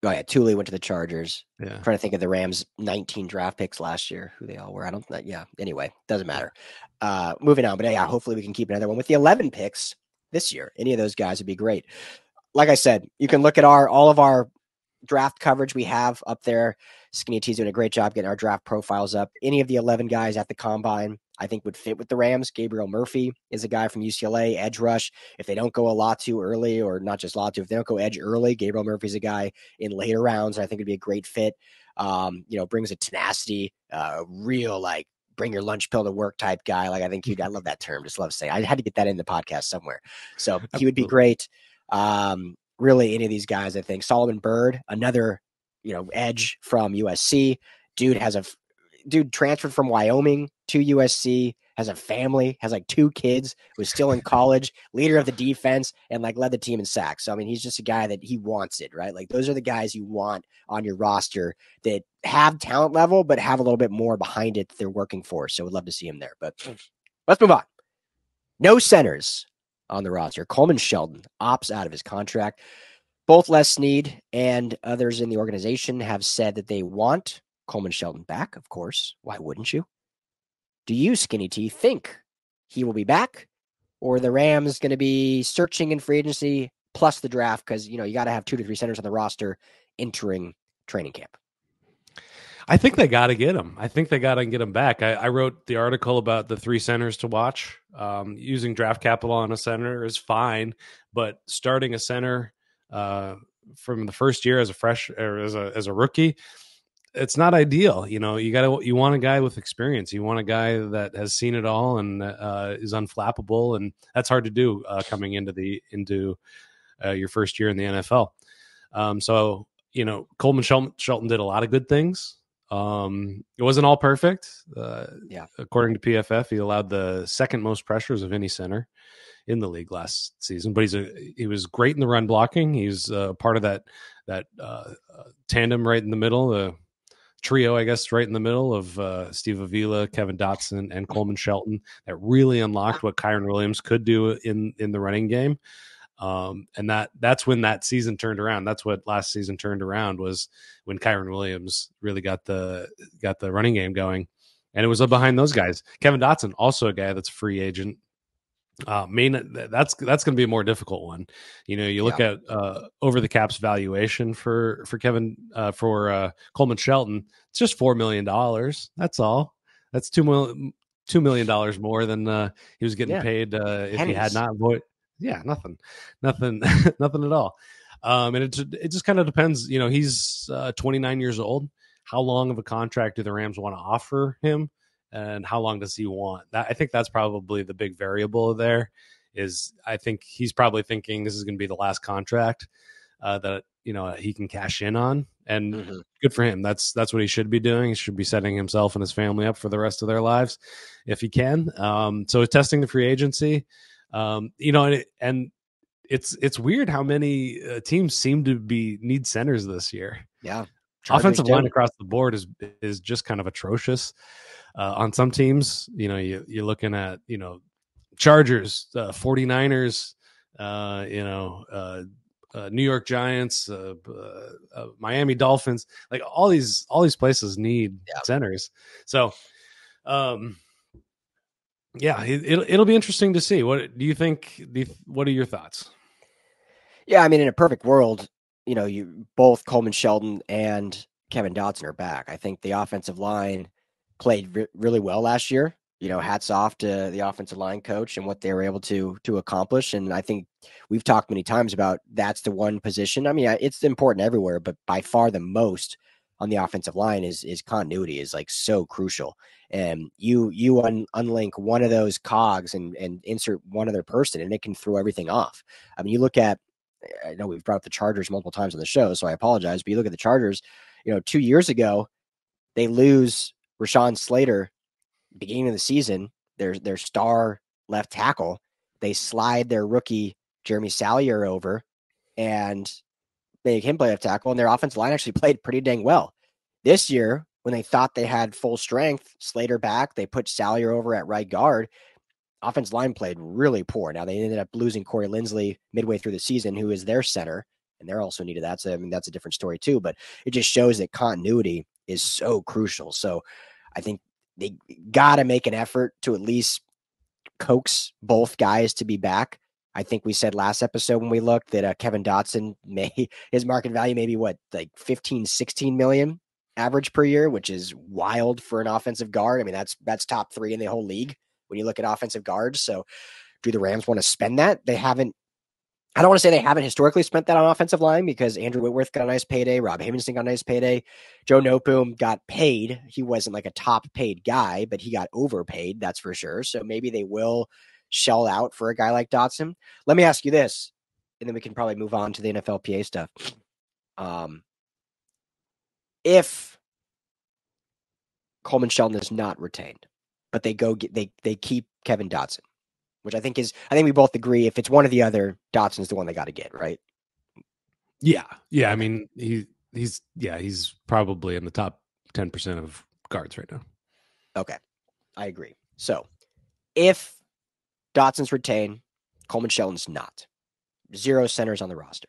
Oh yeah, Tuli went to the Chargers. Yeah. I'm trying to think of the Rams 19 draft picks last year, who they all were. I don't know. Yeah. Anyway, doesn't matter. Uh, moving on, but yeah, hopefully we can keep another one with the 11 picks this year. Any of those guys would be great. Like I said, you can look at our all of our draft coverage we have up there. Skinny T's doing a great job getting our draft profiles up. Any of the 11 guys at the combine, I think would fit with the Rams. Gabriel Murphy is a guy from UCLA, edge rush. If they don't go a lot too early, or not just a lot too, if they don't go edge early, Gabriel Murphy's a guy in later rounds. I think would be a great fit. Um, you know, brings a tenacity, uh, real like bring your lunch pill to work type guy. Like I think you I love that term. Just love saying. I had to get that in the podcast somewhere. So he would be great. Um, really, any of these guys, I think Solomon Byrd, another you know edge from USC. Dude has a dude transferred from Wyoming to USC, has a family, has like two kids, was still in college, leader of the defense, and like led the team in sacks. So I mean, he's just a guy that he wants it, right? Like those are the guys you want on your roster that have talent level, but have a little bit more behind it they're working for. So we'd love to see him there. But let's move on. No centers on the roster. Coleman Shelton opts out of his contract. Both Les Snead and others in the organization have said that they want Coleman Shelton back, of course. Why wouldn't you? Do you, Skinny T, think he will be back? Or the Rams going to be searching in free agency plus the draft? Because, you know, you got to have two to three centers on the roster entering training camp. I think they got to get him. I think they got to get him back. I, I, wrote the article about the three centers to watch. Um, using draft capital on a center is fine, but starting a center uh, from the first year as a fresh or as a as a rookie, it's not ideal. You know, you got to you want a guy with experience. You want a guy that has seen it all and uh, is unflappable, and that's hard to do uh, coming into the into uh, your first year in the NFL. Um, so you know, Coleman Shelton, Shelton, did a lot of good things. Um, it wasn't all perfect. Uh, yeah, according to PFF, he allowed the second most pressures of any center in the league last season. But he's a he was great in the run blocking. He's uh, part of that that uh, uh tandem right in the middle. The trio, I guess, right in the middle of uh, Steve Avila, Kevin Dotson, and Coleman Shelton that really unlocked what Kyren Williams could do in in the running game. Um, and that that's when that season turned around. That's what last season turned around was when Kyren Williams really got the got the running game going, and it was up behind those guys. Kevin Dotson, also a guy that's a free agent, uh, main that's that's going to be a more difficult one. You know, you look yeah. at uh, over the caps valuation for for Kevin uh, for uh, Coleman Shelton. It's just four million dollars. That's all. That's two million two million dollars more than uh, he was getting yeah. paid uh, if Pennies. he had not void. Yeah, nothing, nothing, nothing at all. Um, and it it just kind of depends. You know, he's uh, 29 years old. How long of a contract do the Rams want to offer him? And how long does he want? That I think that's probably the big variable there. Is I think he's probably thinking this is going to be the last contract uh, that you know he can cash in on, and mm-hmm. good for him. That's that's what he should be doing. He should be setting himself and his family up for the rest of their lives if he can. Um, so testing the free agency, um, you know, and, it, and it's it's weird how many uh, teams seem to be need centers this year. Yeah, Chargers offensive line across the board is is just kind of atrocious. Uh, on some teams, you know, you, you're looking at, you know, Chargers, uh, 49ers, uh, you know, uh, uh, New York Giants, uh, uh, uh, Miami Dolphins, like all these all these places need yeah. centers. So, um, yeah, it, will it'll be interesting to see. What do you think? What are your thoughts? Yeah, I mean, in a perfect world, you know, you both Coleman Shelton and Kevin Dotson are back. I think the offensive line played re- really well last year. You know, hats off to the offensive line coach and what they were able to to accomplish. And I think we've talked many times about that's the one position. I mean, it's important everywhere, but by far the most on the offensive line is is continuity is like so crucial. And you you un, unlink one of those cogs and and insert one other person, and it can throw everything off. I mean, you look at I know we've brought up the Chargers multiple times on the show, so I apologize. But you look at the Chargers, you know, two years ago, they lose Rashawn Slater, beginning of the season, their their star left tackle, they slide their rookie Jeremy Salyer over and make him play left tackle, and their offensive line actually played pretty dang well. This year, when they thought they had full strength, Slater back, they put Salyer over at right guard. Offense line played really poor. Now they ended up losing Corey Linsley midway through the season, who is their center. and they're also needed that. So I mean, that's a different story too. But it just shows that continuity is so crucial. So I think they got to make an effort to at least coax both guys to be back. I think we said last episode when we looked that uh, Kevin Dotson may his market value maybe what like 15 16 million average per year, which is wild for an offensive guard. I mean, that's that's top 3 in the whole league when you look at offensive guards. So do the Rams want to spend that? They haven't I don't want to say they haven't historically spent that on offensive line because Andrew Whitworth got a nice payday, Rob Havenstein got a nice payday, Joe Noteboom got paid. He wasn't like a top paid guy, but he got overpaid, that's for sure. So maybe they will shell out for a guy like Dotson. Let me ask you this, and then we can probably move on to the NFLPA stuff. Um, if Coleman Shelton is not retained, but they go get they they keep Kevin Dotson which I think is I think we both agree if it's one or the other, Dotson's the one they got to get, right? Yeah, yeah. I mean, he he's yeah he's probably in the top ten percent of guards right now. Okay, I agree. So if Dotson's retained, Coleman Shelton's not. Zero centers on the roster.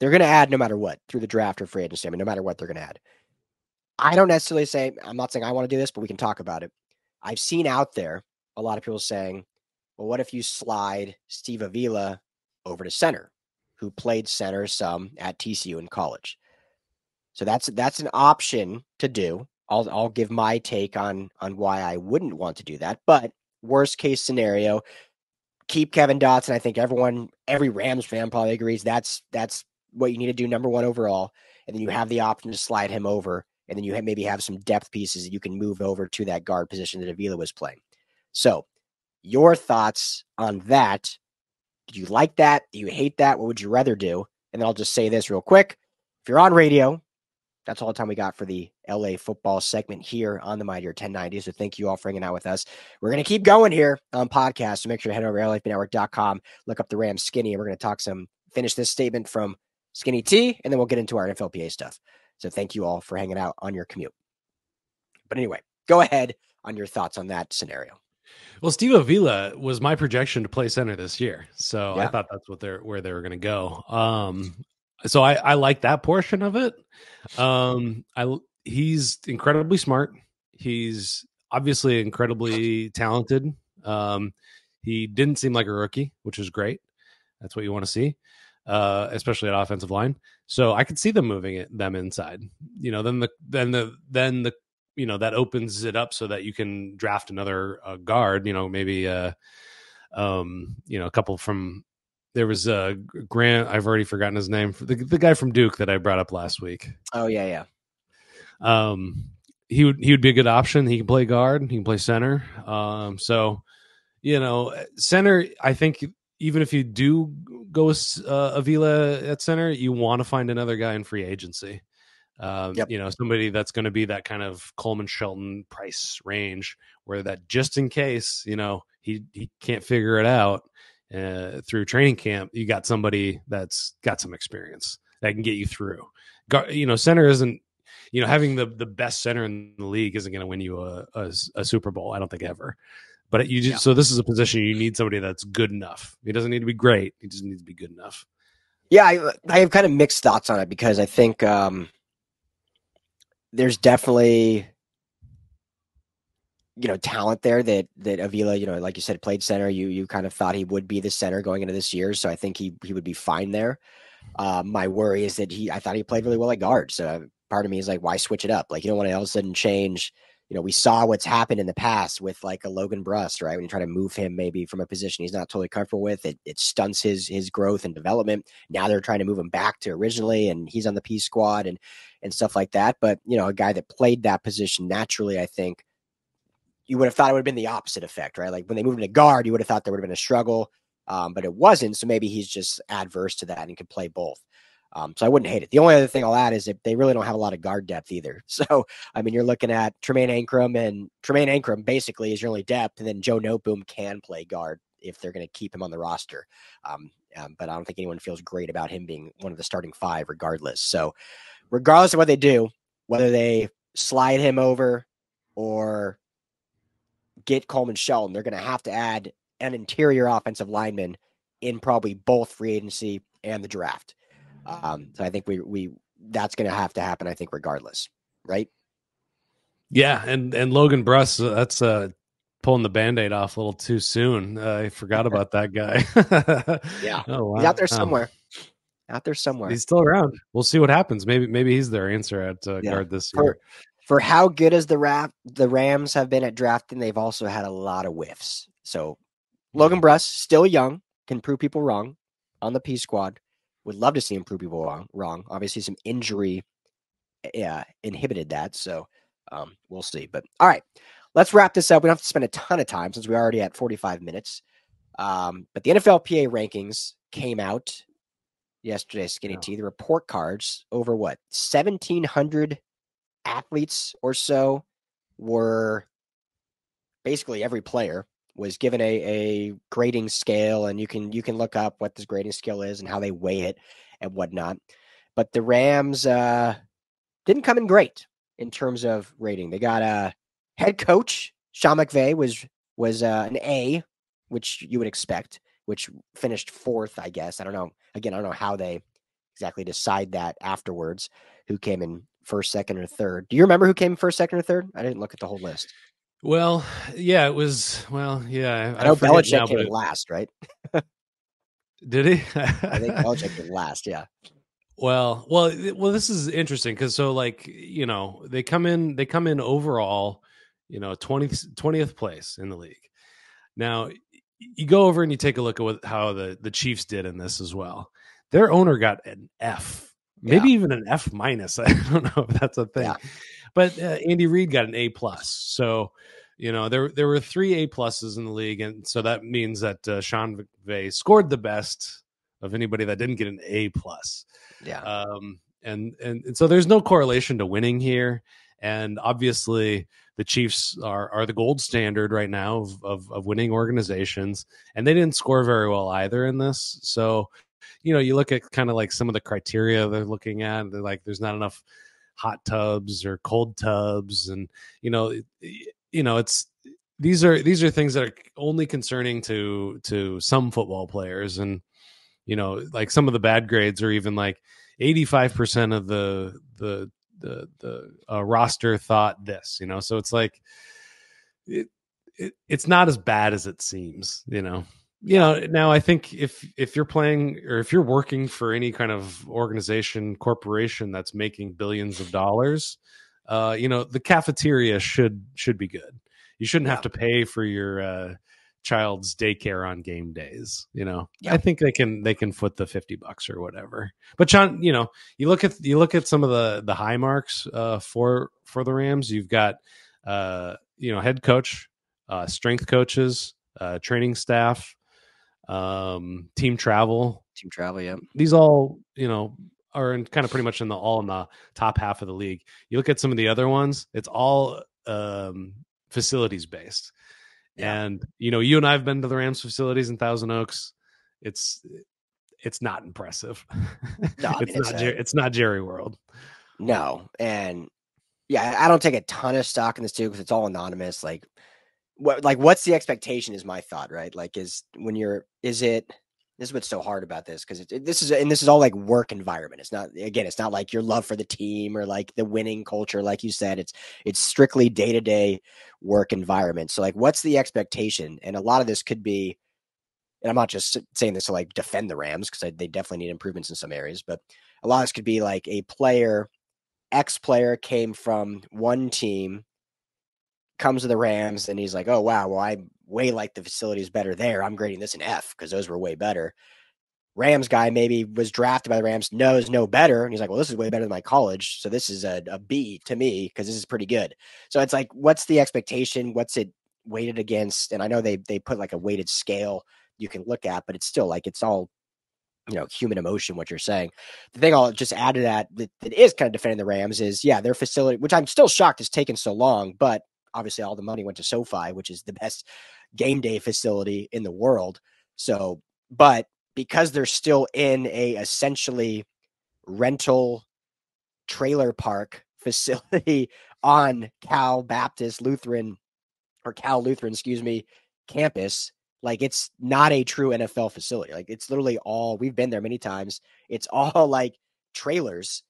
They're going to add no matter what through the draft or free agency. I mean, no matter what they're going to add. I don't necessarily say I'm not saying I want to do this, but we can talk about it. I've seen out there a lot of people saying well, what if you slide Steve Avila over to center, who played center some at TCU in college? So that's that's an option to do. I'll I'll give my take on on why I wouldn't want to do that. But worst case scenario, keep Kevin Dotson. I think everyone, every Rams fan probably agrees that's that's what you need to do number one overall. And then you have the option to slide him over, and then you have, maybe have some depth pieces that you can move over to that guard position that Avila was playing. So your thoughts on that. Did you like that? Do you hate that? What would you rather do? And then I'll just say this real quick. If you're on radio, that's all the time we got for the LA football segment here on the Mighty 1090. So thank you all for hanging out with us. We're going to keep going here on podcast. So make sure to head over to LAFBnetwork.com, look up the Rams skinny, and we're going to talk some, finish this statement from Skinny T, and then we'll get into our NFLPA stuff. So thank you all for hanging out on your commute. But anyway, go ahead on your thoughts on that scenario. Well, Steve Avila was my projection to play center this year, so yeah. I thought that's what they're where they were going to go. Um, so I, I like that portion of it. Um, I he's incredibly smart. He's obviously incredibly talented. Um, he didn't seem like a rookie, which is great. That's what you want to see, uh, especially at offensive line. So I could see them moving it, them inside. You know, then the then the then the you know that opens it up so that you can draft another uh, guard. You know, maybe uh, um, you know a couple from there was a uh, Grant. I've already forgotten his name. The, the guy from Duke that I brought up last week. Oh yeah, yeah. Um, he would he would be a good option. He can play guard. He can play center. Um, so you know, center. I think even if you do go with uh, Avila at center, you want to find another guy in free agency. Um, yep. You know, somebody that's going to be that kind of Coleman Shelton price range, where that just in case, you know, he he can't figure it out uh, through training camp, you got somebody that's got some experience that can get you through. You know, center isn't, you know, having the the best center in the league isn't going to win you a, a, a Super Bowl. I don't think ever. But you just, yeah. so this is a position you need somebody that's good enough. He doesn't need to be great. He just needs to be good enough. Yeah, I, I have kind of mixed thoughts on it because I think um, there's definitely you know talent there that that Avila, you know, like you said, played center. You you kind of thought he would be the center going into this year, so I think he he would be fine there. Uh, my worry is that he I thought he played really well at guard, so part of me is like, why switch it up? Like you don't want to all of a sudden change. You know, we saw what's happened in the past with like a Logan Bruss, right? When you try to move him maybe from a position he's not totally comfortable with, it it stunts his his growth and development. Now they're trying to move him back to originally, and he's on the P squad, and and stuff like that. But, you know, a guy that played that position naturally, I think you would have thought it would have been the opposite effect, right? Like when they moved into guard, you would have thought there would have been a struggle, um, but it wasn't. So maybe he's just adverse to that and can play both. Um, so I wouldn't hate it. The only other thing I'll add is that they really don't have a lot of guard depth either. So I mean, you're looking at Tremaine Anchrum, and Tremaine Anchrum basically is your only depth, and then Joe Noteboom can play guard if they're going to keep him on the roster. Um, um, but I don't think anyone feels great about him being one of the starting five, regardless. So regardless of what they do, whether they slide him over or get Coleman Shelton, they're going to have to add an interior offensive lineman in probably both free agency and the draft. Um, so I think we we that's going to have to happen. I think regardless, right? Yeah, and and Logan Bruss, uh, that's uh pulling the band-aid off a little too soon. Uh, I forgot about that guy. yeah. Oh, wow. He's out there somewhere. Out there somewhere. He's still around. We'll see what happens. Maybe maybe he's their answer at uh, yeah. guard this year. For, for how good as the rap the Rams have been at drafting, they've also had a lot of whiffs. So Logan Bruss, still young, can prove people wrong on the P squad. Would love to see him prove people wrong. Wrong. Obviously, some injury yeah, inhibited that. So um, we'll see. But all right, let's wrap this up. We don't have to spend a ton of time since we're already at 45 minutes. Um, but the NFLPA rankings came out yesterday, Skinny T. The report cards over what 1,700 athletes or so were basically every player was given a, a grading scale, and you can you can look up what this grading scale is and how they weigh it and whatnot. But the Rams uh, didn't come in great in terms of rating. They got a head coach Sean McVay was was uh, an A, which you would expect, which finished fourth, I guess. I don't know. Again, I don't know how they exactly decide that afterwards. Who came in first, second, or third? Do you remember who came first, second, or third? I didn't look at the whole list. Well, yeah, it was. Well, yeah, I, I know Belichick now, came last, right? did he? I think Belichick came last. Yeah. Well, well, well. This is interesting because so like you know they come in they come in overall, you know 20th 20th place in the league. Now you go over and you take a look at what, how the the Chiefs did in this as well. Their owner got an F, maybe yeah. even an F minus. I don't know if that's a thing. Yeah. But uh, Andy Reid got an A plus. So, you know, there there were three A pluses in the league, and so that means that uh, Sean McVay scored the best of anybody that didn't get an A plus. Yeah. Um, and, and and so there's no correlation to winning here, and obviously the Chiefs are are the gold standard right now of, of, of winning organizations, and they didn't score very well either in this. So, you know, you look at kind of like some of the criteria they're looking at, they're like, there's not enough hot tubs or cold tubs. And you know you know it's these are these are things that are only concerning to to some football players. And you know like some of the bad grades are even like 85% of the the the the uh, roster thought this you know? So it's like it, it it's not as bad as it seems you know? You know now i think if if you're playing or if you're working for any kind of organization corporation that's making billions of dollars uh you know the cafeteria should should be good. You shouldn't yeah. have to pay for your uh child's daycare on game days you know yeah. i think they can they can foot the 50 bucks or whatever but john you know you look at you look at some of the the high marks uh for for the rams you've got uh you know head coach uh strength coaches uh training staff um, team travel, team travel. Yeah, these all you know are in kind of pretty much in the all in the top half of the league. You look at some of the other ones; it's all um, facilities based. Yeah. And you know, you and I have been to the Rams facilities in Thousand Oaks. It's it's not impressive. No, it's, mean, not it's, a, it's not Jerry World. No, and yeah, I don't take a ton of stock in this too because it's all anonymous. Like what like what's the expectation is my thought right like is when you're is it this is what's so hard about this because it, this is and this is all like work environment. It's not again it's not like your love for the team or like the winning culture like you said. It's it's strictly day-to-day work environment. So like what's the expectation? And a lot of this could be and i'm not just saying this to like defend the rams because they definitely need improvements in some areas but a lot of this could be like a player x player came from one team comes to the Rams and he's like, oh, wow, well, I way like the facilities better there. I'm grading this an F because those were way better. Rams guy maybe was drafted by the Rams, knows no better. And he's like, well, this is way better than my college. So this is a, a B to me because this is pretty good. So it's like, what's the expectation? What's it weighted against? And I know they they put like a weighted scale you can look at, but it's still like it's all you know human emotion what you're saying the thing i'll just add to that, that that is kind of defending the rams is yeah their facility which i'm still shocked has taken so long but obviously all the money went to SoFi, which is the best game day facility in the world. So, but because they're still in a essentially rental trailer park facility on Cal Baptist Lutheran or Cal Lutheran, excuse me, campus, Like it's not a true NFL facility. Like it's literally all we've been there many times. It's all like trailers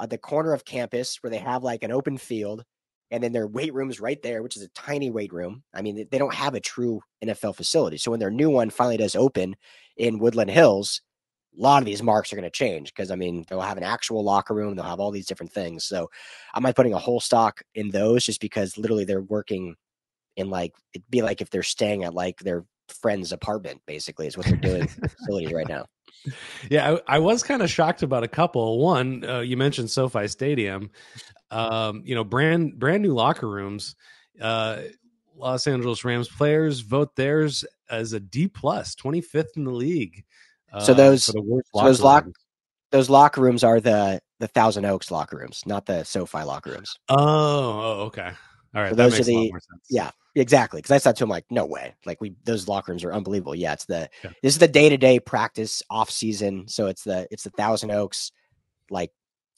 at the corner of campus where they have like an open field and then their weight room's right there, which is a tiny weight room. I mean, they don't have a true NFL facility. So when their new one finally does open in Woodland Hills, a lot of these marks are going to change because I mean they'll have an actual locker room, they'll have all these different things. So I might putting a whole stock in those just because literally they're working in like it'd be like if they're staying at like their friend's apartment, basically, is what they're doing facilities right now. Yeah, I, I was kind of shocked about a couple. One, uh, you mentioned SoFi Stadium. Um, you know, brand brand new locker rooms. Uh, Los Angeles Rams players vote theirs as a D plus, 25th in the league. Uh, so those so those lock rooms. those locker rooms are the the Thousand Oaks locker rooms, not the SoFi locker rooms. Oh, oh okay. All right. So those are the yeah, exactly. Because I said to him like, no way. Like we those locker rooms are unbelievable. Yeah, it's the yeah. this is the day to day practice off season. So it's the it's the Thousand Oaks like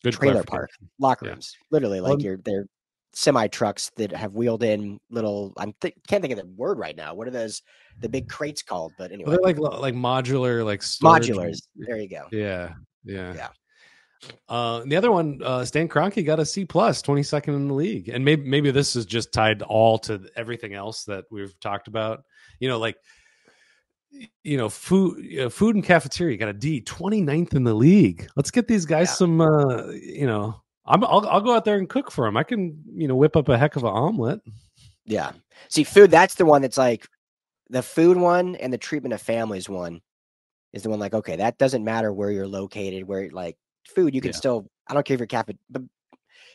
Good trailer park locker yeah. rooms. Literally, like well, you're they're semi trucks that have wheeled in little. I'm th- can't think of the word right now. What are those? The big crates called? But anyway, well, they're like like modular like modulars. There you go. Yeah, yeah, yeah. Uh, the other one, uh, Stan Kroenke got a C plus, twenty second in the league, and maybe maybe this is just tied all to everything else that we've talked about. You know, like you know, food, uh, food and cafeteria got a D, 29th in the league. Let's get these guys yeah. some. Uh, you know, I'm, I'll I'll go out there and cook for them. I can you know whip up a heck of an omelet. Yeah. See, food. That's the one that's like the food one and the treatment of families one is the one like okay that doesn't matter where you're located where like food, you can yeah. still. I don't care if you're cafe, but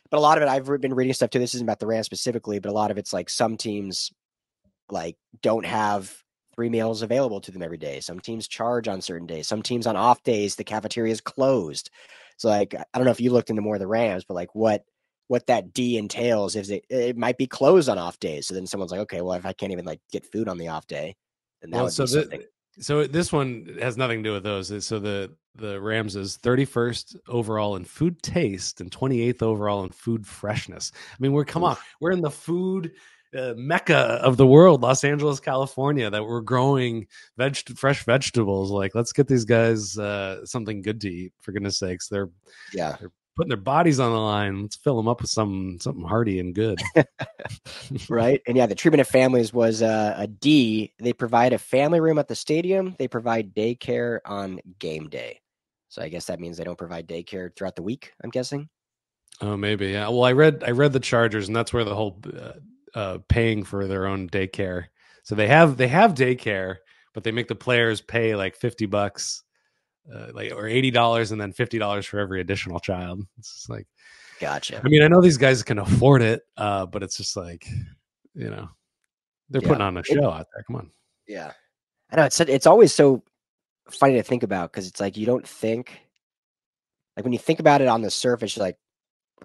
but a lot of it I've been reading stuff too. This isn't about the Rams specifically, but a lot of it's like some teams like don't have three meals available to them every day. Some teams charge on certain days. Some teams on off days the cafeteria is closed. So like I don't know if you looked into more of the Rams, but like what what that D entails is it it might be closed on off days. So then someone's like, okay, well if I can't even like get food on the off day, then that well, would so be something. So this one has nothing to do with those. So the the Rams is 31st overall in food taste and 28th overall in food freshness. I mean, we're come on, we're in the food uh, mecca of the world, Los Angeles, California, that we're growing veg fresh vegetables. Like, let's get these guys uh, something good to eat. For goodness sakes, they're yeah, they're putting their bodies on the line. Let's fill them up with some something hearty and good. right. And yeah, the treatment of families was uh, a D. They provide a family room at the stadium. They provide daycare on game day. So I guess that means they don't provide daycare throughout the week. I'm guessing. Oh, maybe. Yeah. Well, I read I read the Chargers, and that's where the whole uh, uh, paying for their own daycare. So they have they have daycare, but they make the players pay like fifty bucks uh, like or eighty dollars and then fifty dollars for every additional child. It's just like, gotcha. I mean, I know these guys can afford it, uh, but it's just like, you know, they're yeah. putting on a show it, out there. Come on. Yeah, I know it's it's always so funny to think about because it's like you don't think like when you think about it on the surface, you're like,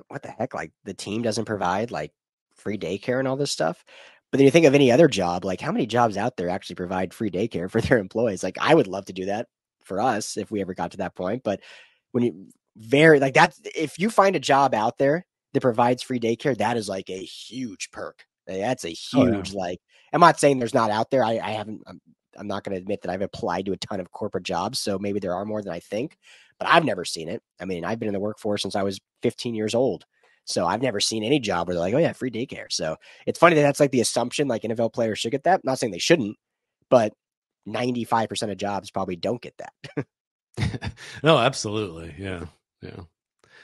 what the heck? Like the team doesn't provide like free daycare and all this stuff. But then you think of any other job, like how many jobs out there actually provide free daycare for their employees? Like I would love to do that for us if we ever got to that point. But when you very like that, if you find a job out there that provides free daycare, that is like a huge perk. Eh, that's a huge oh, yeah. like. I'm not saying there's not out there. I, I haven't. I'm, I'm not going to admit that I've applied to a ton of corporate jobs, so maybe there are more than I think. But I've never seen it. I mean, I've been in the workforce since I was 15 years old. So I've never seen any job where they're like, oh yeah, free daycare. So it's funny that that's like the assumption, like NFL players should get that. I'm not saying they shouldn't, but 95% of jobs probably don't get that. no, absolutely. Yeah. Yeah.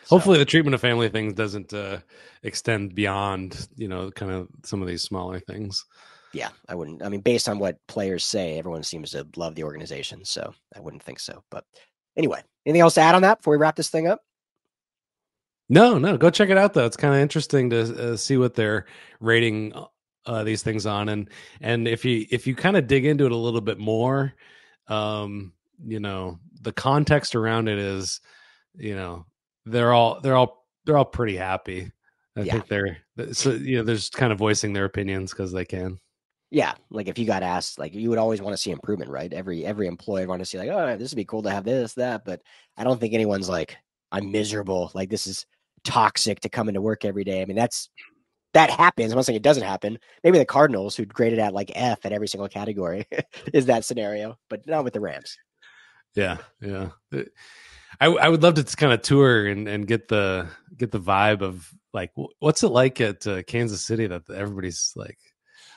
So, Hopefully the treatment of family things doesn't uh, extend beyond, you know, kind of some of these smaller things. Yeah, I wouldn't. I mean, based on what players say, everyone seems to love the organization, so I wouldn't think so. But anyway, anything else to add on that before we wrap this thing up? No, no, go check it out though. It's kind of interesting to uh, see what they're rating uh, these things on. And and if you if you kind of dig into it a little bit more um you know the context around it is you know they're all they're all they're all pretty happy. I yeah. think they're so you know they're just kind of voicing their opinions because they can. Yeah like if you got asked like you would always want to see improvement right? Every every employee want to see like oh this would be cool to have this that but i don't think anyone's like i'm miserable. Like this is toxic to come into work every day. I mean that's that happens. I'm not saying it doesn't happen. Maybe the Cardinals, who graded at like F at every single category, is that scenario, but not with the Rams. Yeah, yeah. I, I would love to kind of tour and, and get the get the vibe of like what's it like at uh, Kansas City that everybody's like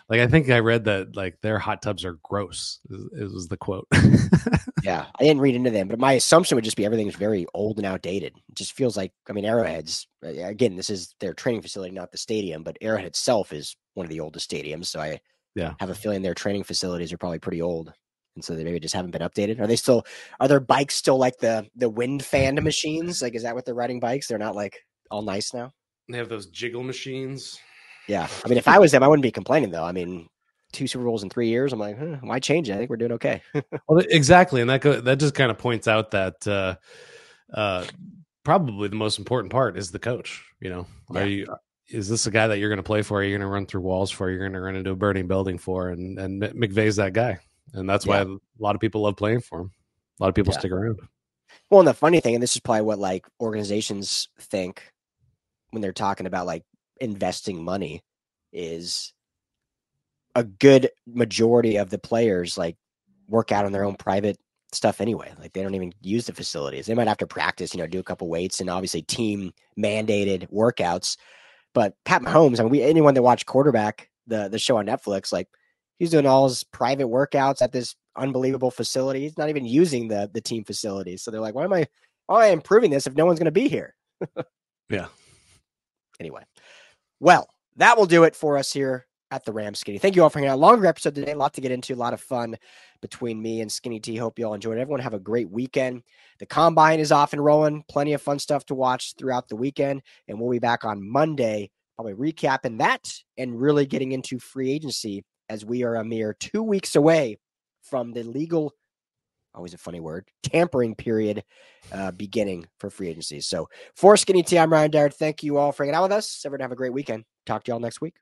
like I think I read that like their hot tubs are gross. It was the quote. yeah, I didn't read into them, but my assumption would just be everything's very old and outdated. It just feels like I mean Arrowhead's uh, again. This is their training facility, not the stadium, but Arrowhead itself is one of the oldest stadiums. So I yeah have a feeling their training facilities are probably pretty old, and so they maybe just haven't been updated. Are they still? Are their bikes still like the the wind fan machines? Like is that what they're riding bikes? They're not like all nice now. They have those jiggle machines. Yeah, I mean, if I was them, I wouldn't be complaining though. I mean, two Super Bowls in three years. I'm like, huh, why change it? I think we're doing okay. well, exactly, and that go, that just kind of points out that uh, uh, probably the most important part is the coach. You know, yeah. are you is this a guy that you're going to play for? Are you going to run through walls for? You're going to run into a burning building for? And and McVay's that guy, and that's why a lot of people love playing for him. A lot of people yeah. stick around. Well, and the funny thing, and this is probably what like organizations think when they're talking about like investing money is a good majority of the players like work out on their own private stuff anyway. Like they don't even use the facilities. They might have to practice, you know, do a couple weights and obviously team mandated workouts. But Pat Mahomes, I mean, we anyone that watched quarterback the the show on Netflix, like he's doing all his private workouts at this unbelievable facility. He's not even using the the team facilities. So they're like, why am I why am I improving this if no one's going to be here? yeah. Anyway, well, that will do it for us here at the Ram Skinny. Thank you all for hanging out. Longer episode today, a lot to get into, a lot of fun between me and Skinny T. Hope you all enjoyed. Everyone have a great weekend. The combine is off and rolling. Plenty of fun stuff to watch throughout the weekend, and we'll be back on Monday, probably recapping that and really getting into free agency as we are a mere two weeks away from the legal always a funny word, tampering period uh, beginning for free agencies. So for Skinny T, I'm Ryan Dyrud. Thank you all for hanging out with us. Everyone have a great weekend. Talk to y'all next week.